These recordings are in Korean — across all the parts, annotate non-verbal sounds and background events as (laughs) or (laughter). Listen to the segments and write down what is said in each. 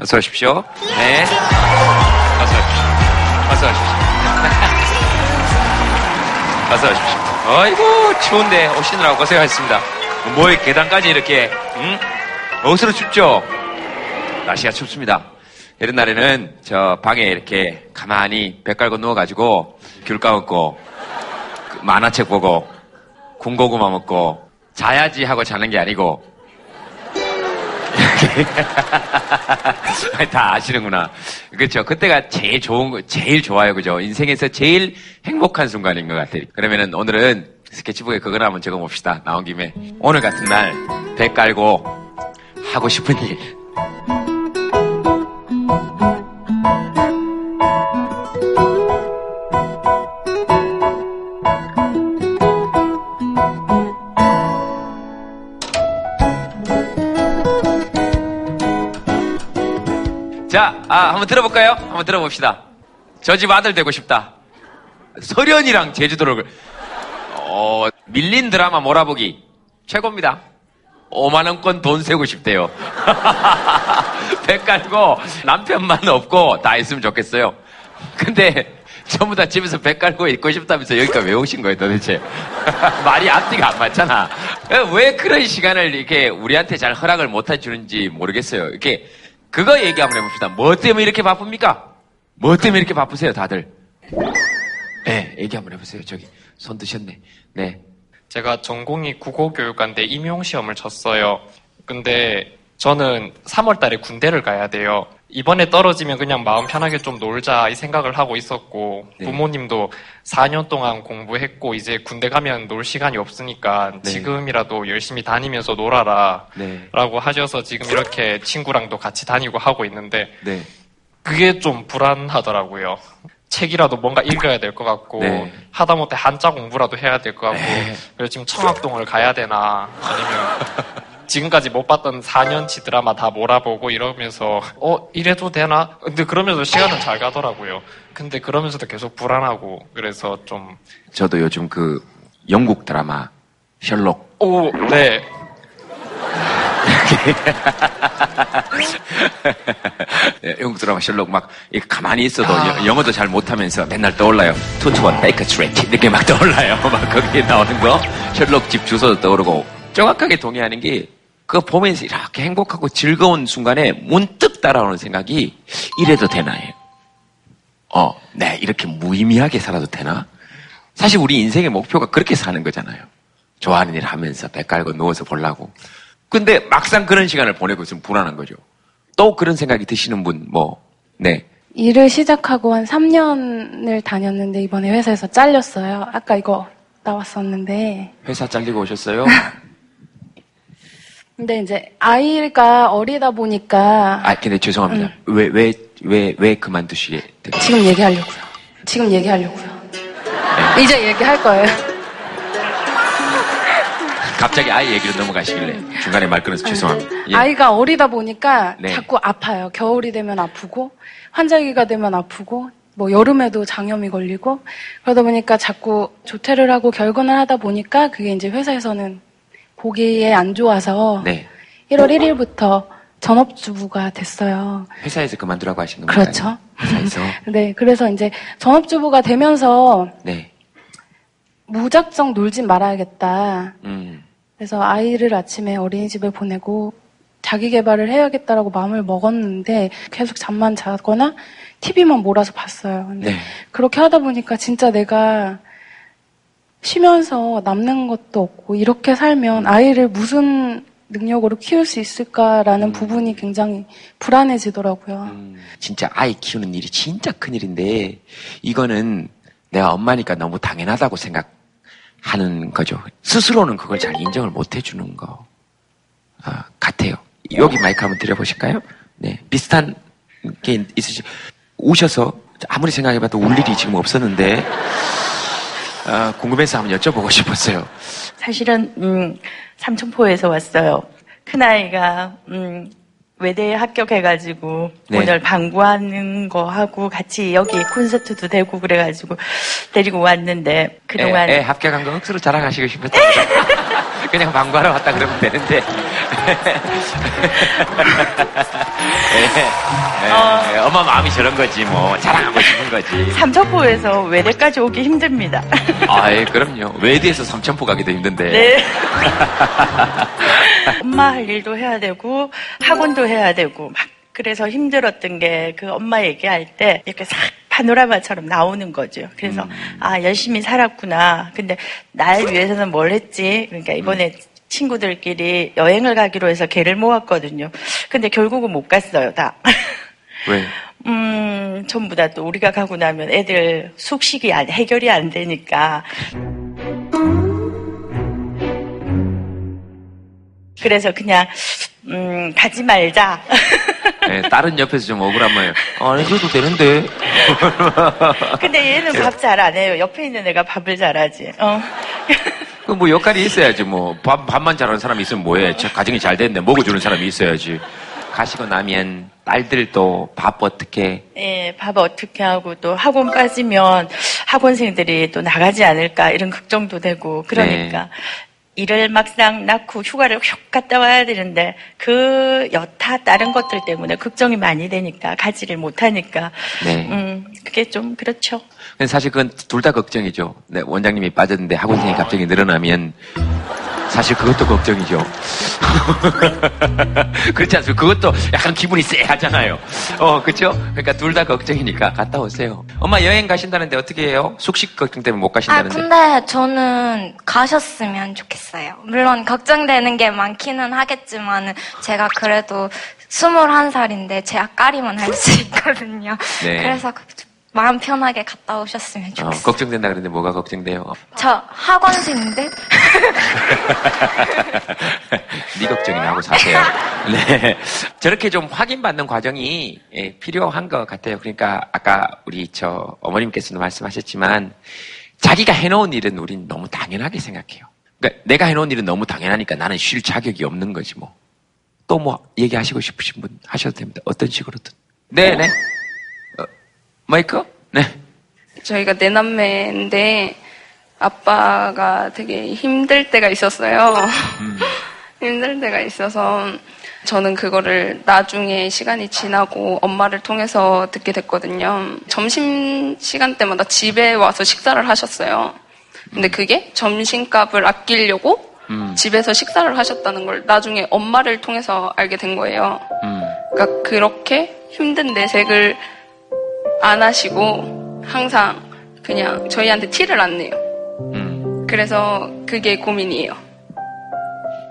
어서 오십시오. 네. 어서 오십시오. 어서 오십시오. 어서 오십시오. 아이고, 추운데 오시느라고 고생하셨습니다. 뭐, 계단까지 이렇게, 응? 옷으로 춥죠? 날씨가 춥습니다. 이런 날에는 저 방에 이렇게 가만히 배 깔고 누워가지고 귤 까먹고 그 만화책 보고 군고구마 먹고 자야지 하고 자는 게 아니고 다 아시는구나. 그렇죠. 그때가 제일 좋은 거, 제일 좋아요. 그죠? 인생에서 제일 행복한 순간인 것 같아요. 그러면은 오늘은 스케치북에 그거나 한번 적어 봅시다. 나온 김에. 오늘 같은 날, 배 깔고 하고 싶은 일. 자, 아, 한번 들어볼까요? 한번 들어봅시다. 저 집 아들 되고 싶다. 설현이랑 제주도를, 어, 밀린 드라마 몰아보기. 최고입니다. 5만원권 돈 세고 싶대요. (laughs) 배 깔고 남편만 없고 다 있으면 좋겠어요. 근데 전부 다 집에서 배 깔고 있고 싶다면서 여기까지 왜 오신 거예요 도대체? (laughs) 말이 앞뒤가 안 맞잖아. 왜 그런 시간을 이렇게 우리한테 잘 허락을 못 해주는지 모르겠어요. 이렇게 그거 얘기 한번 해봅시다. 뭐 때문에 이렇게 바쁩니까? 뭐 때문에 이렇게 바쁘세요 다들? 네, 얘기 한번 해보세요. 저기 손 드셨네. 네. 제가 전공이 국어교육과인데 임용시험을 쳤어요. 근데 저는 3월 달에 군대를 가야 돼요. 이번에 떨어지면 그냥 마음 편하게 좀 놀자 이 생각을 하고 있었고 네. 부모님도 4년 동안 공부했고 이제 군대 가면 놀 시간이 없으니까 네. 지금이라도 열심히 다니면서 놀아라 네. 라고 하셔서 지금 이렇게 친구랑도 같이 다니고 하고 있는데 네. 그게 좀 불안하더라고요. 책이라도 뭔가 읽어야 될 것 같고 네. 하다못해 한자 공부라도 해야 될 것 같고 네. 그래서 지금 청학동을 가야 되나 아니면 (laughs) 지금까지 못 봤던 4년치 드라마 다 몰아보고 이러면서 어 이래도 되나? 근데 그러면서 시간은 잘 가더라고요. 근데 그러면서도 계속 불안하고 그래서 좀 저도 요즘 그 영국 드라마 셜록 오, 네. (laughs) 예, 영국 드라마 셜록 막 가만히 있어도 여- 영어도 잘 못하면서 맨날 떠올라요. 투투원 베이커 스트레이트 이렇게 막 떠올라요. (laughs) 막 거기에 나오는 거 셜록 집 주소도 떠오르고 정확하게 동의하는 게 그거 보면서 이렇게 행복하고 즐거운 순간에 문득 따라오는 생각이 이래도 되나요? 어, 네 이렇게 무의미하게 살아도 되나? 사실 우리 인생의 목표가 그렇게 사는 거잖아요. 좋아하는 일 하면서 배 깔고 누워서 보려고. 근데 막상 그런 시간을 보내고 있으면 불안한 거죠. 또 그런 생각이 드시는 분, 뭐, 네. 일을 시작하고 한 3년을 다녔는데 이번에 회사에서 잘렸어요. 아까 이거 나왔었는데. 회사 잘리고 오셨어요? (laughs) 근데 이제 아이가 어리다 보니까 아, 근데 죄송합니다. 왜, 왜, 왜, 왜 그만두시게 됐어요? 지금 얘기하려고요. 지금 얘기하려고요. 이제 얘기할 거예요. 갑자기 아이 얘기로 넘어가시길래 중간에 말 끊어서 죄송합니다. 예. 아이가 어리다 보니까 네. 자꾸 아파요. 겨울이 되면 아프고 환절기가 되면 아프고 뭐 여름에도 장염이 걸리고 그러다 보니까 자꾸 조퇴를 하고 결근을 하다 보니까 그게 이제 회사에서는 보기에 안 좋아서 네. 1월 1일부터 전업주부가 됐어요. 회사에서 그만두라고 하신 겁니까? 그렇죠. 회사에서. (laughs) 네, 그래서 이제 전업주부가 되면서 네. 무작정 놀진 말아야겠다. 음. 그래서 아이를 아침에 어린이집에 보내고 자기 개발을 해야겠다라고 마음을 먹었는데 계속 잠만 자거나 TV만 몰아서 봤어요. 근데 네. 그렇게 하다 보니까 진짜 내가 쉬면서 남는 것도 없고 이렇게 살면 아이를 무슨 능력으로 키울 수 있을까라는 부분이 굉장히 불안해지더라고요. 음, 진짜 아이 키우는 일이 진짜 큰 일인데 이거는 내가 엄마니까 너무 당연하다고 생각하는 거죠. 스스로는 그걸 잘 인정을 못 해주는 거 아, 같아요. 여기 마이크 한번 드려보실까요? 네, 비슷한 게 있으시 우셔서 아무리 생각해봐도 울 일이 지금 없었는데 아, 궁금해서 한번 여쭤보고 싶었어요. 사실은 음, 삼천포에서 왔어요. 큰 아이가 음, 외대에 합격해가지고 네. 오늘 방구하는 거 하고 같이 여기 콘서트도 되고 그래가지고 데리고 왔는데 그동안 애, 애 합격한 거 억수로 자랑하시고 싶었습니다. (laughs) 그냥 방구하러 왔다 그러면 되는데. (laughs) 예, 예, 어. 예, 엄마 마음이 저런 거지 뭐 자랑하고 싶은 거지. 삼천포에서 외대까지 오기 힘듭니다. 아 예 그럼요. 외대에서 삼천포 가기도 힘든데. 네. (laughs) 엄마 할 일도 해야 되고 학원도 해야 되고 막 그래서 힘들었던 게 그 엄마 얘기할 때 이렇게 싹 파노라마처럼 나오는 거죠. 그래서 아 열심히 살았구나. 근데 날 위해서는 뭘 했지? 그러니까 이번에 친구들끼리 여행을 가기로 해서 개를 모았거든요. 근데 결국은 못 갔어요, 다. 왜? (laughs) 음, 전부 다 또 우리가 가고 나면 애들 숙식이 안, 해결이 안 되니까. 그래서 그냥, 음, 가지 말자. 예, (laughs) 다른 옆에서 좀 억울하면 안 해줘도 되는데. (laughs) 근데 얘는 밥 잘 안 해요. 옆에 있는 애가 밥을 잘 하지. 어. 그뭐 역할이 있어야지 뭐. 밥, 밥만 잘하는 사람이 있으면 뭐해? 저 가정이 잘 됐는데 먹어주는 사람이 있어야지. 가시고 나면 딸들도 밥 어떻게? 예, 밥 어떻게 하고 또 학원 빠지면 학원생들이 또 나가지 않을까 이런 걱정도 되고 그러니까. 네. 일을 막상 낳고 휴가를 휙 갔다 와야 되는데 그 여타 다른 것들 때문에 걱정이 많이 되니까 가지를 못하니까 네. 음 그게 좀 그렇죠. 근데 사실 그건 둘 다 걱정이죠 네, 원장님이 빠졌는데 학원생이 갑자기 늘어나면 사실 그것도 걱정이죠. (laughs) 그렇지 않습니까? 그것도 약간 기분이 쎄하잖아요. 어 그렇죠 그러니까 둘 다 걱정이니까 갔다 오세요. 엄마 여행 가신다는데 어떻게 해요? 숙식 걱정 때문에 못 아, 가신다는데? 근데 저는 가셨으면 좋겠어요. 물론 걱정되는 게 많기는 하겠지만 제가 그래도 21살인데 제 앞가림은 할 수 있거든요. 네. 그래서 그- 마음 편하게 갔다 오셨으면 어, 좋겠어요. 걱정된다 그랬는데 뭐가 걱정돼요 저 학원생인데 (laughs) 네 걱정이나 하고 사세요. 네. 저렇게 좀 확인받는 과정이 예, 필요한 것 같아요. 그러니까 아까 우리 저 어머님께서도 말씀하셨지만 자기가 해놓은 일은 우린 너무 당연하게 생각해요. 그러니까 내가 해놓은 일은 너무 당연하니까 나는 쉴 자격이 없는 거지 뭐. 또 뭐 얘기하시고 싶으신 분 하셔도 됩니다. 어떤 식으로든. 네네. 어, 마이크? 네. 저희가 내남매인데 아빠가 되게 힘들 때가 있었어요. (laughs) 힘들 때가 있어서 저는 그거를 나중에 시간이 지나고 엄마를 통해서 듣게 됐거든요. 점심 시간 때마다 집에 와서 식사를 하셨어요. 근데 그게 점심값을 아끼려고 음. 집에서 식사를 하셨다는 걸 나중에 엄마를 통해서 알게 된 거예요. 음. 그러니까 그렇게 힘든 내색을 안 하시고 항상 그냥 저희한테 티를 안 내요. 음. 그래서 그게 고민이에요.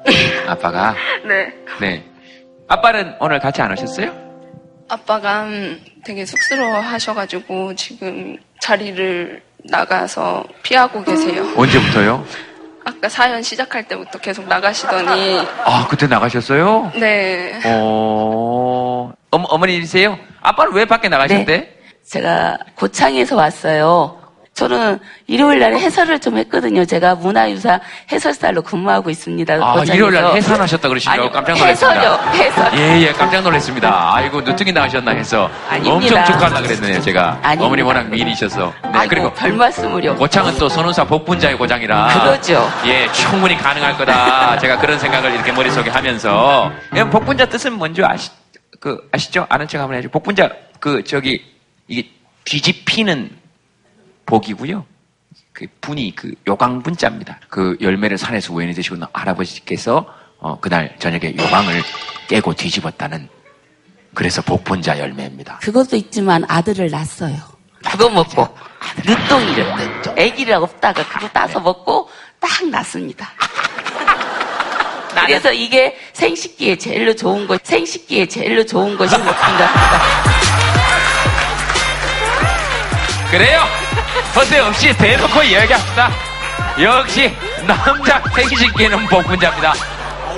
(laughs) 아빠가 네. 네. 아빠는 오늘 같이 안 오셨어요? 아빠가 음, 되게 쑥스러워 하셔가지고 지금 자리를 나가서 피하고 계세요. (laughs) 언제부터요? 아까 사연 시작할 때부터 계속 나가시더니 아 그때 나가셨어요? 네. 어, 어머, 어머니세요? 아빠는 왜 밖에 나가셨대? 제가 고창에서 왔어요. 저는 일요일 날에 해설을 좀 했거든요. 제가 문화유사 해설사로 근무하고 있습니다. 아, 고창에서. 일요일 날 해산하셨다 (laughs) 그러시냐고 아니, 깜짝 놀랐습니다. 해설요, 해설. 예, 예, 깜짝 놀랐습니다. 아이고, 늦둥이 나가셨나 해서. 아닙니다. 엄청 축하하려 그랬네요, 제가. 아닙니다. 어머니 워낙 미인이셔서. 네, 아이고, 그리고 별 말씀을요. 고창은 또 선운사 복분자의 고장이라. 그러죠. 예, 충분히 가능할 거다. 제가 그런 생각을 이렇게 머릿속에 하면서. 예, 복분자 뜻은 뭔지 아시, 그, 아시죠? 아는 척 한번 해야죠. 복분자, 그, 저기, 이게 뒤집히는 복이고요. 그 분이 그 요강분자입니다. 그 열매를 산에서 우연히 드시고 나- 할아버지께서 어, 그날 저녁에 요강을 깨고 뒤집었다는 그래서 복분자 열매입니다. 그것도 있지만 아들을 낳았어요. 그거 먹고 늦둥이를 아기를 없다가 그거 따서 먹고 딱 낳습니다. (laughs) 그래서 이게 생식기에 제일로 좋은 것, 생식기에 제일로 좋은 것이 (laughs) 먹습니다. 그래요? 허세 없이 대놓고 이야기합시다. 역시 남자 생식기는 복분자입니다.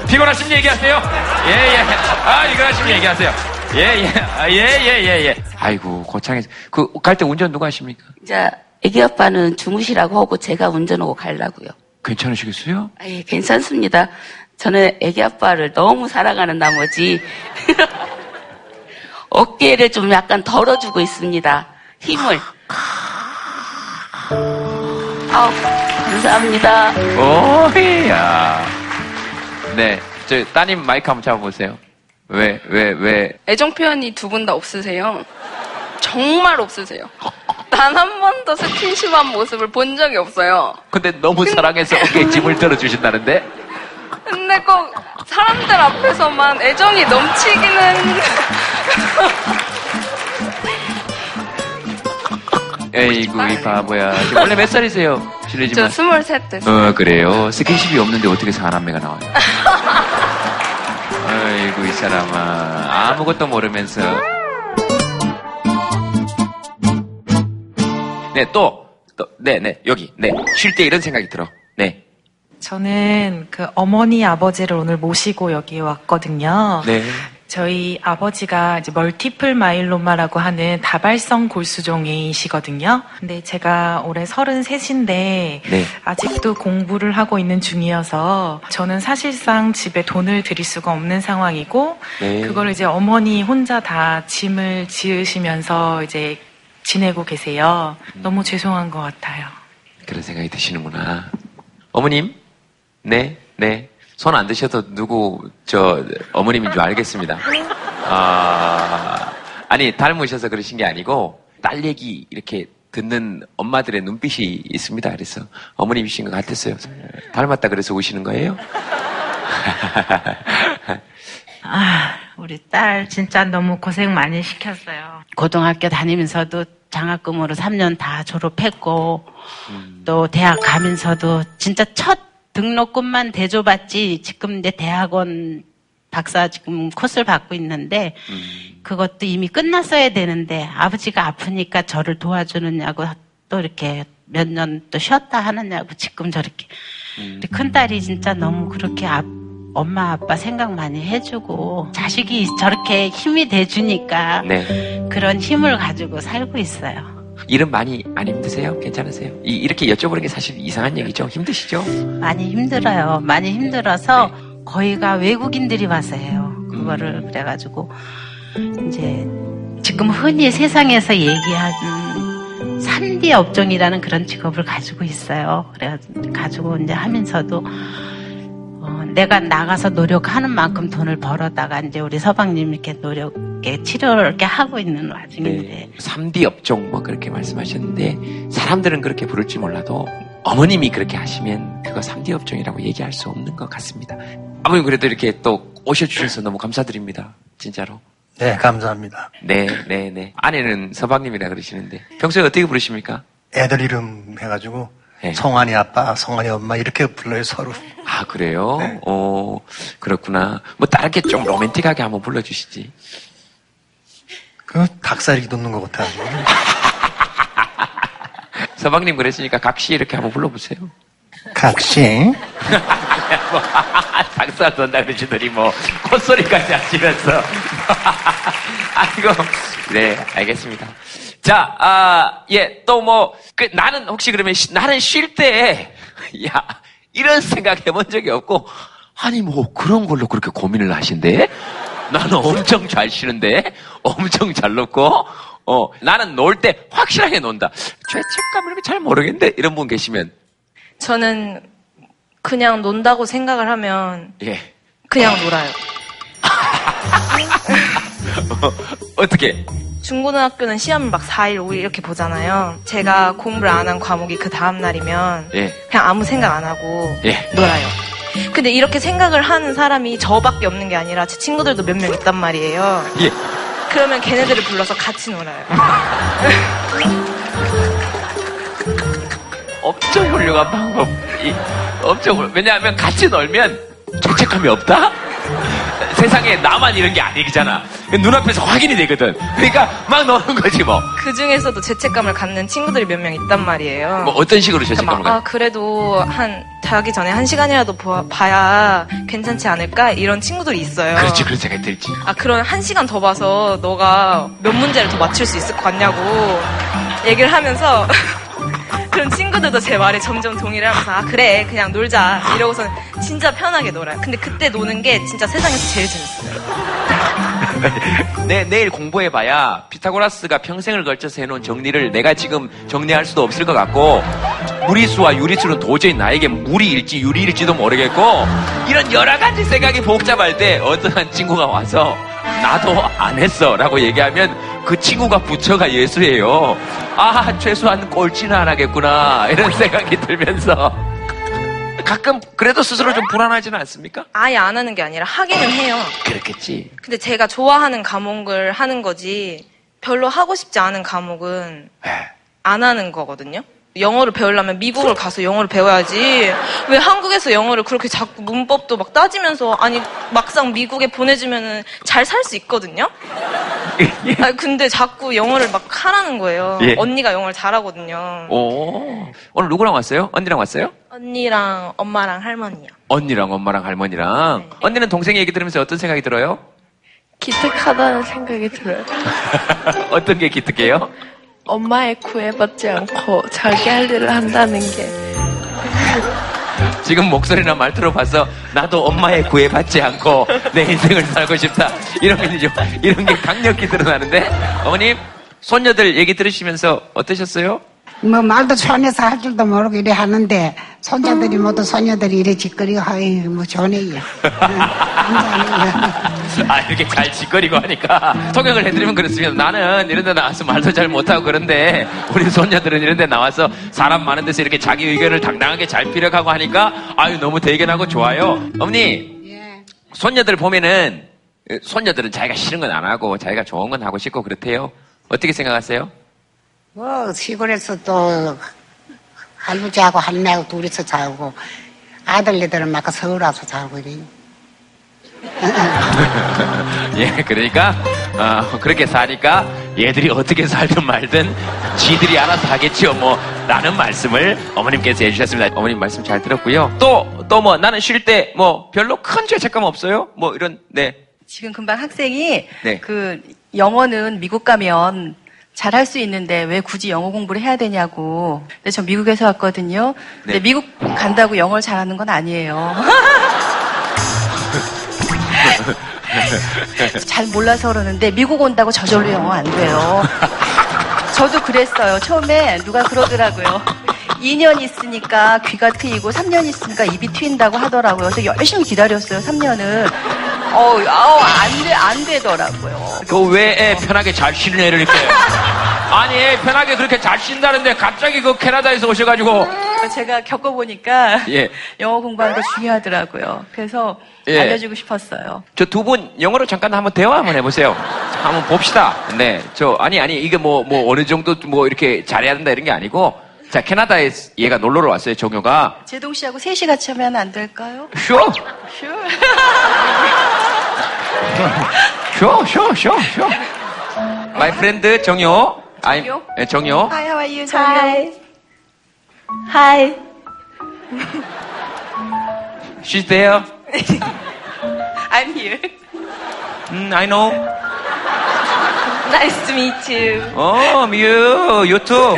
피곤하시면 얘기하세요. 예, 예. 아, 피곤하시면 얘기하세요. 예, 예. 아, 예, 예, 예, 예. 아이고, 고창에서. 그, 갈 때 운전 누가 하십니까? 이제 아기 아빠는 주무시라고 하고 제가 운전하고 가려고요. 괜찮으시겠어요? 아, 예, 괜찮습니다. 저는 애기 아빠를 너무 사랑하는 나머지 (laughs) 어깨를 좀 약간 덜어주고 있습니다. 힘을. 아, 감사합니다. 오야. 네. 저 따님 마이크 한번 잡아보세요. 왜, 왜, 왜? 애정 표현이 두 분 다 없으세요. 정말 없으세요. 단 한 번도 스킨십한 모습을 본 적이 없어요. 근데 너무 사랑해서 어깨에 짐을 들어주신다는데? 근데 꼭 사람들 앞에서만 애정이 넘치기는 (laughs) 에이구, 이 바보야. 원래 몇 살이세요? 저 실례지만. 스물셋 됐어요. 어, 그래요. 스킨십이 없는데 어떻게 사남매가 나와요? (laughs) 아이고, 이 사람아. 아무것도 모르면서. 네, 또, 또, 네, 네, 여기, 네. 쉴 때 이런 생각이 들어. 네. 저는 그 어머니 아버지를 오늘 모시고 여기 왔거든요. 네. 저희 아버지가 이제 멀티플 마일로마라고 하는 다발성 골수종이시거든요. 근데 제가 올해 33인데 네. 아직도 공부를 하고 있는 중이어서 저는 사실상 집에 돈을 들일 수가 없는 상황이고 네. 그걸 이제 어머니 혼자 다 짐을 지으시면서 이제 지내고 계세요. 너무 죄송한 것 같아요. 그런 생각이 드시는구나. 어머님? 네, 네. 손 안 드셔도 누구, 저, 어머님인 줄 알겠습니다. 아, 아니, 닮으셔서 그러신 게 아니고, 딸 얘기 이렇게 듣는 엄마들의 눈빛이 있습니다. 그래서 어머님이신 것 같았어요. 닮았다 그래서 우시는 거예요? (laughs) 아, 우리 딸 진짜 너무 고생 많이 시켰어요. 고등학교 다니면서도 장학금으로 3년 다 졸업했고, 또 대학 가면서도 진짜 첫 등록금만 대줘봤지, 지금 이제 대학원 박사 지금 코스를 받고 있는데, 그것도 이미 끝났어야 되는데, 아버지가 아프니까 저를 도와주느냐고, 또 이렇게 몇 년 또 쉬었다 하느냐고, 지금 저렇게. 우리 큰딸이 진짜 너무 그렇게 아- 엄마 아빠 생각 많이 해주고 자식이 저렇게 힘이 돼주니까 네. 그런 힘을 가지고 살고 있어요. 일은 많이 안 힘드세요? 괜찮으세요? 이, 이렇게 여쭤보는 게 사실 이상한 얘기죠? 힘드시죠? 많이 힘들어요. 많이 힘들어서 거의가 외국인들이 와서 해요. 그거를 그래가지고 이제 지금 흔히 세상에서 얘기하는 3D 업종이라는 그런 직업을 가지고 있어요. 그래 가지고 가지고 이제 하면서도 어, 내가 나가서 노력하는 만큼 돈을 벌어다가 이제 우리 서방님 이렇게 노력 에 치료를 이렇게 하고 있는 와중인데 네. 3D 업종 뭐 그렇게 말씀하셨는데 사람들은 그렇게 부를지 몰라도 어머님이 그렇게 하시면 그거 3D 업종이라고 얘기할 수 없는 것 같습니다. 아버님 그래도 이렇게 또 오셔주셔서 너무 감사드립니다. 진짜로. 네, 감사합니다. 네, 네, 네. 아내는 서방님이라 그러시는데 평소에 어떻게 부르십니까? 애들 이름 해가지고 네. 성환이 아빠, 성환이 엄마 이렇게 불러요 서로. 아 그래요? 네. 어 그렇구나. 뭐 다르게 좀 로맨틱하게 한번 불러주시지. 그 닭살이 돋는 것 같아가지고. (laughs) 서방님 그랬으니까 각시 이렇게 한번 불러보세요. 각시. 뭐, (laughs) 닭살 돈다 그러시더니 뭐 콧소리까지 하시면서 (laughs) 아이고 네 알겠습니다 자, 아, 예, 또 뭐, 그, 나는 혹시 그러면, 쉬- 나는 쉴 때, (laughs) 야, 이런 생각 해본 적이 없고, 아니, 뭐, 그런 걸로 그렇게 고민을 하신대? 나는 엄청 잘 쉬는데, 엄청 잘 놀고, 어, 나는 놀 때 확실하게 논다. 죄책감을 잘 모르겠는데, 이런 분 계시면, 저는 그냥 논다고 생각을 하면 예. 그냥 놀아요. (laughs) 어떻게? 중고등학교는 시험을 막 4일, 5일 이렇게 보잖아요. 제가 공부를 안 한 과목이 그 다음날이면 예. 그냥 아무 생각 안 하고 예. 놀아요. 근데 이렇게 생각을 하는 사람이 저밖에 없는 게 아니라 제 친구들도 몇 명 있단 말이에요. 예. 그러면 걔네들을 불러서 같이 놀아요. (laughs) 엄청 훌륭한 방법. 이, 엄청 훌- 왜냐하면 같이 놀면 죄책감이 없다. 세상에 나만 이런 게 아니잖아. 눈앞에서 확인이 되거든. 그러니까 막 노는 거지 뭐. 그 중에서도 죄책감을 갖는 친구들이 몇 명 있단 말이에요. 뭐 어떤 식으로 그러니까 죄책감을 막, 아, 갖? 그래도 한, 자기 전에 한 시간이라도 봐- 봐야 괜찮지 않을까? 이런 친구들이 있어요. 그렇지 그런 생각이 들지. 아, 그럼 한 시간 더 봐서 너가 몇 문제를 더 맞출 수 있을 것 같냐고 얘기를 하면서 그럼 친구들도 제 말에 점점 동의를 하면서 아, 그래, 그냥 놀자. 이러고서 진짜 편하게 놀아요. 근데 그때 노는 게 진짜 세상에서 제일 재밌어요. 내, 내일 공부해봐야 피타고라스가 평생을 걸쳐서 해놓은 정리를 내가 지금 정리할 수도 없을 것 같고 무리수와 유리수는 도저히 나에게 무리일지 유리일지도 모르겠고 이런 여러 가지 생각이 복잡할 때 어떤 한 친구가 와서 나도 안 했어 라고 얘기하면 그 친구가 부처가 예수예요. 아, 최소한 꼴찌는 안 하겠구나. 이런 생각이 들면서 가끔 그래도 스스로 좀 불안하지는 않습니까? 아예 안 하는 게 아니라 하기는 해요. 그렇겠지. 근데 제가 좋아하는 과목을 하는 거지 별로 하고 싶지 않은 과목은 안 하는 거거든요. 영어를 배우려면 미국을 가서 영어를 배워야지. 왜 한국에서 영어를 그렇게 자꾸 문법도 막 따지면서 아니 막상 미국에 보내주면은 잘 살 수 있거든요. (laughs) 아니, 근데 자꾸 영어를 막 하라는 거예요. 예. 언니가 영어를 잘하거든요. 오, 오늘 누구랑 왔어요? 언니랑 왔어요? 언니랑 엄마랑 할머니요. 언니랑 엄마랑 할머니랑. 언니는 동생 얘기 들으면서 어떤 생각이 들어요? 기특하다는 생각이 들어요. (laughs) 어떤 게 기특해요? 엄마의 구애받지 않고 자기 할 일을 한다는 게 지금 목소리나 말투로 봐서 나도 엄마의 구애받지 않고 내 인생을 살고 싶다. 이런 게 좀, 이런 게 강력히 드러나는데 어머님 손녀들 얘기 들으시면서 어떠셨어요? 뭐 말도 손에서 할 줄도 모르고 이래 하는데 손자들이 모두 손녀들이 이래 짓거리고 하이 뭐 좋네요. 아 이렇게 잘 짓거리고 하니까 통역을 해드리면 그렇습니다. 나는 이런 데 나와서 말도 잘 못하고 그런데 우리 손녀들은 이런 데 나와서 사람 많은 데서 이렇게 자기 의견을 당당하게 잘 피력하고 하니까 아유 너무 대견하고 좋아요. 어머니 손녀들 보면은 손녀들은 자기가 싫은 건 안 하고 자기가 좋은 건 하고 싶고 그렇대요. 어떻게 생각하세요? 뭐 시골에서 또 할아버지하고 할머니하고 둘이서 살고 아들네들은 막 서울 와서 살고 이래. (laughs) 예, 그러니까 어, 그렇게 사니까 얘들이 어떻게 살든 말든 지들이 알아서 하겠지요. 뭐 라는 말씀을 어머님께서 해주셨습니다. 어머님 말씀 잘 들었고요. 또 또 뭐 나는 쉴 때 뭐 별로 큰 죄책감 없어요. 뭐 이런 네. 지금 금방 학생이 네. 그 영어는 미국 가면 잘할 수 있는데 왜 굳이 영어 공부를 해야 되냐고. 근데 저 미국에서 왔거든요. 근데 네. 미국 간다고 영어를 잘하는 건 아니에요. (laughs) 잘 몰라서 그러는데 미국 온다고 저절로 영어 안 돼요. 저도 그랬어요. 처음에 누가 그러더라고요. 2년 있으니까 귀가 트이고 3년 있으니까 입이 트인다고 하더라고요. 그래서 열심히 기다렸어요. 3년을. 어, 아우, 안 돼, 안 되더라고요. 그왜 편하게 잘 쉬는 애를 이렇게 아니 애 편하게 그렇게 잘 쉰다는데 갑자기 그 캐나다에서 오셔가지고 제가 겪어보니까 예. 영어 공부하는 거 중요하더라고요. 그래서 예. 알려주고 싶었어요. 저 두 분 영어로 잠깐 한번 대화 한번 해보세요. 한번 봅시다. 네, 저 아니 아니 이게 뭐뭐 어느 정도 뭐 이렇게 잘해야 된다 이런 게 아니고 자 캐나다에 얘가 놀러를 왔어요 정효가. 제동 씨하고 셋이 같이 하면 안 될까요? 쇼, 쇼, 쇼, 쇼, 쇼. 마이 프렌드 정효. 아이 정효? 예, 정효. Hi, how are you, Hi. Hi. She's there. I'm here. 음, I know. Nice to meet you. 어, you, you too.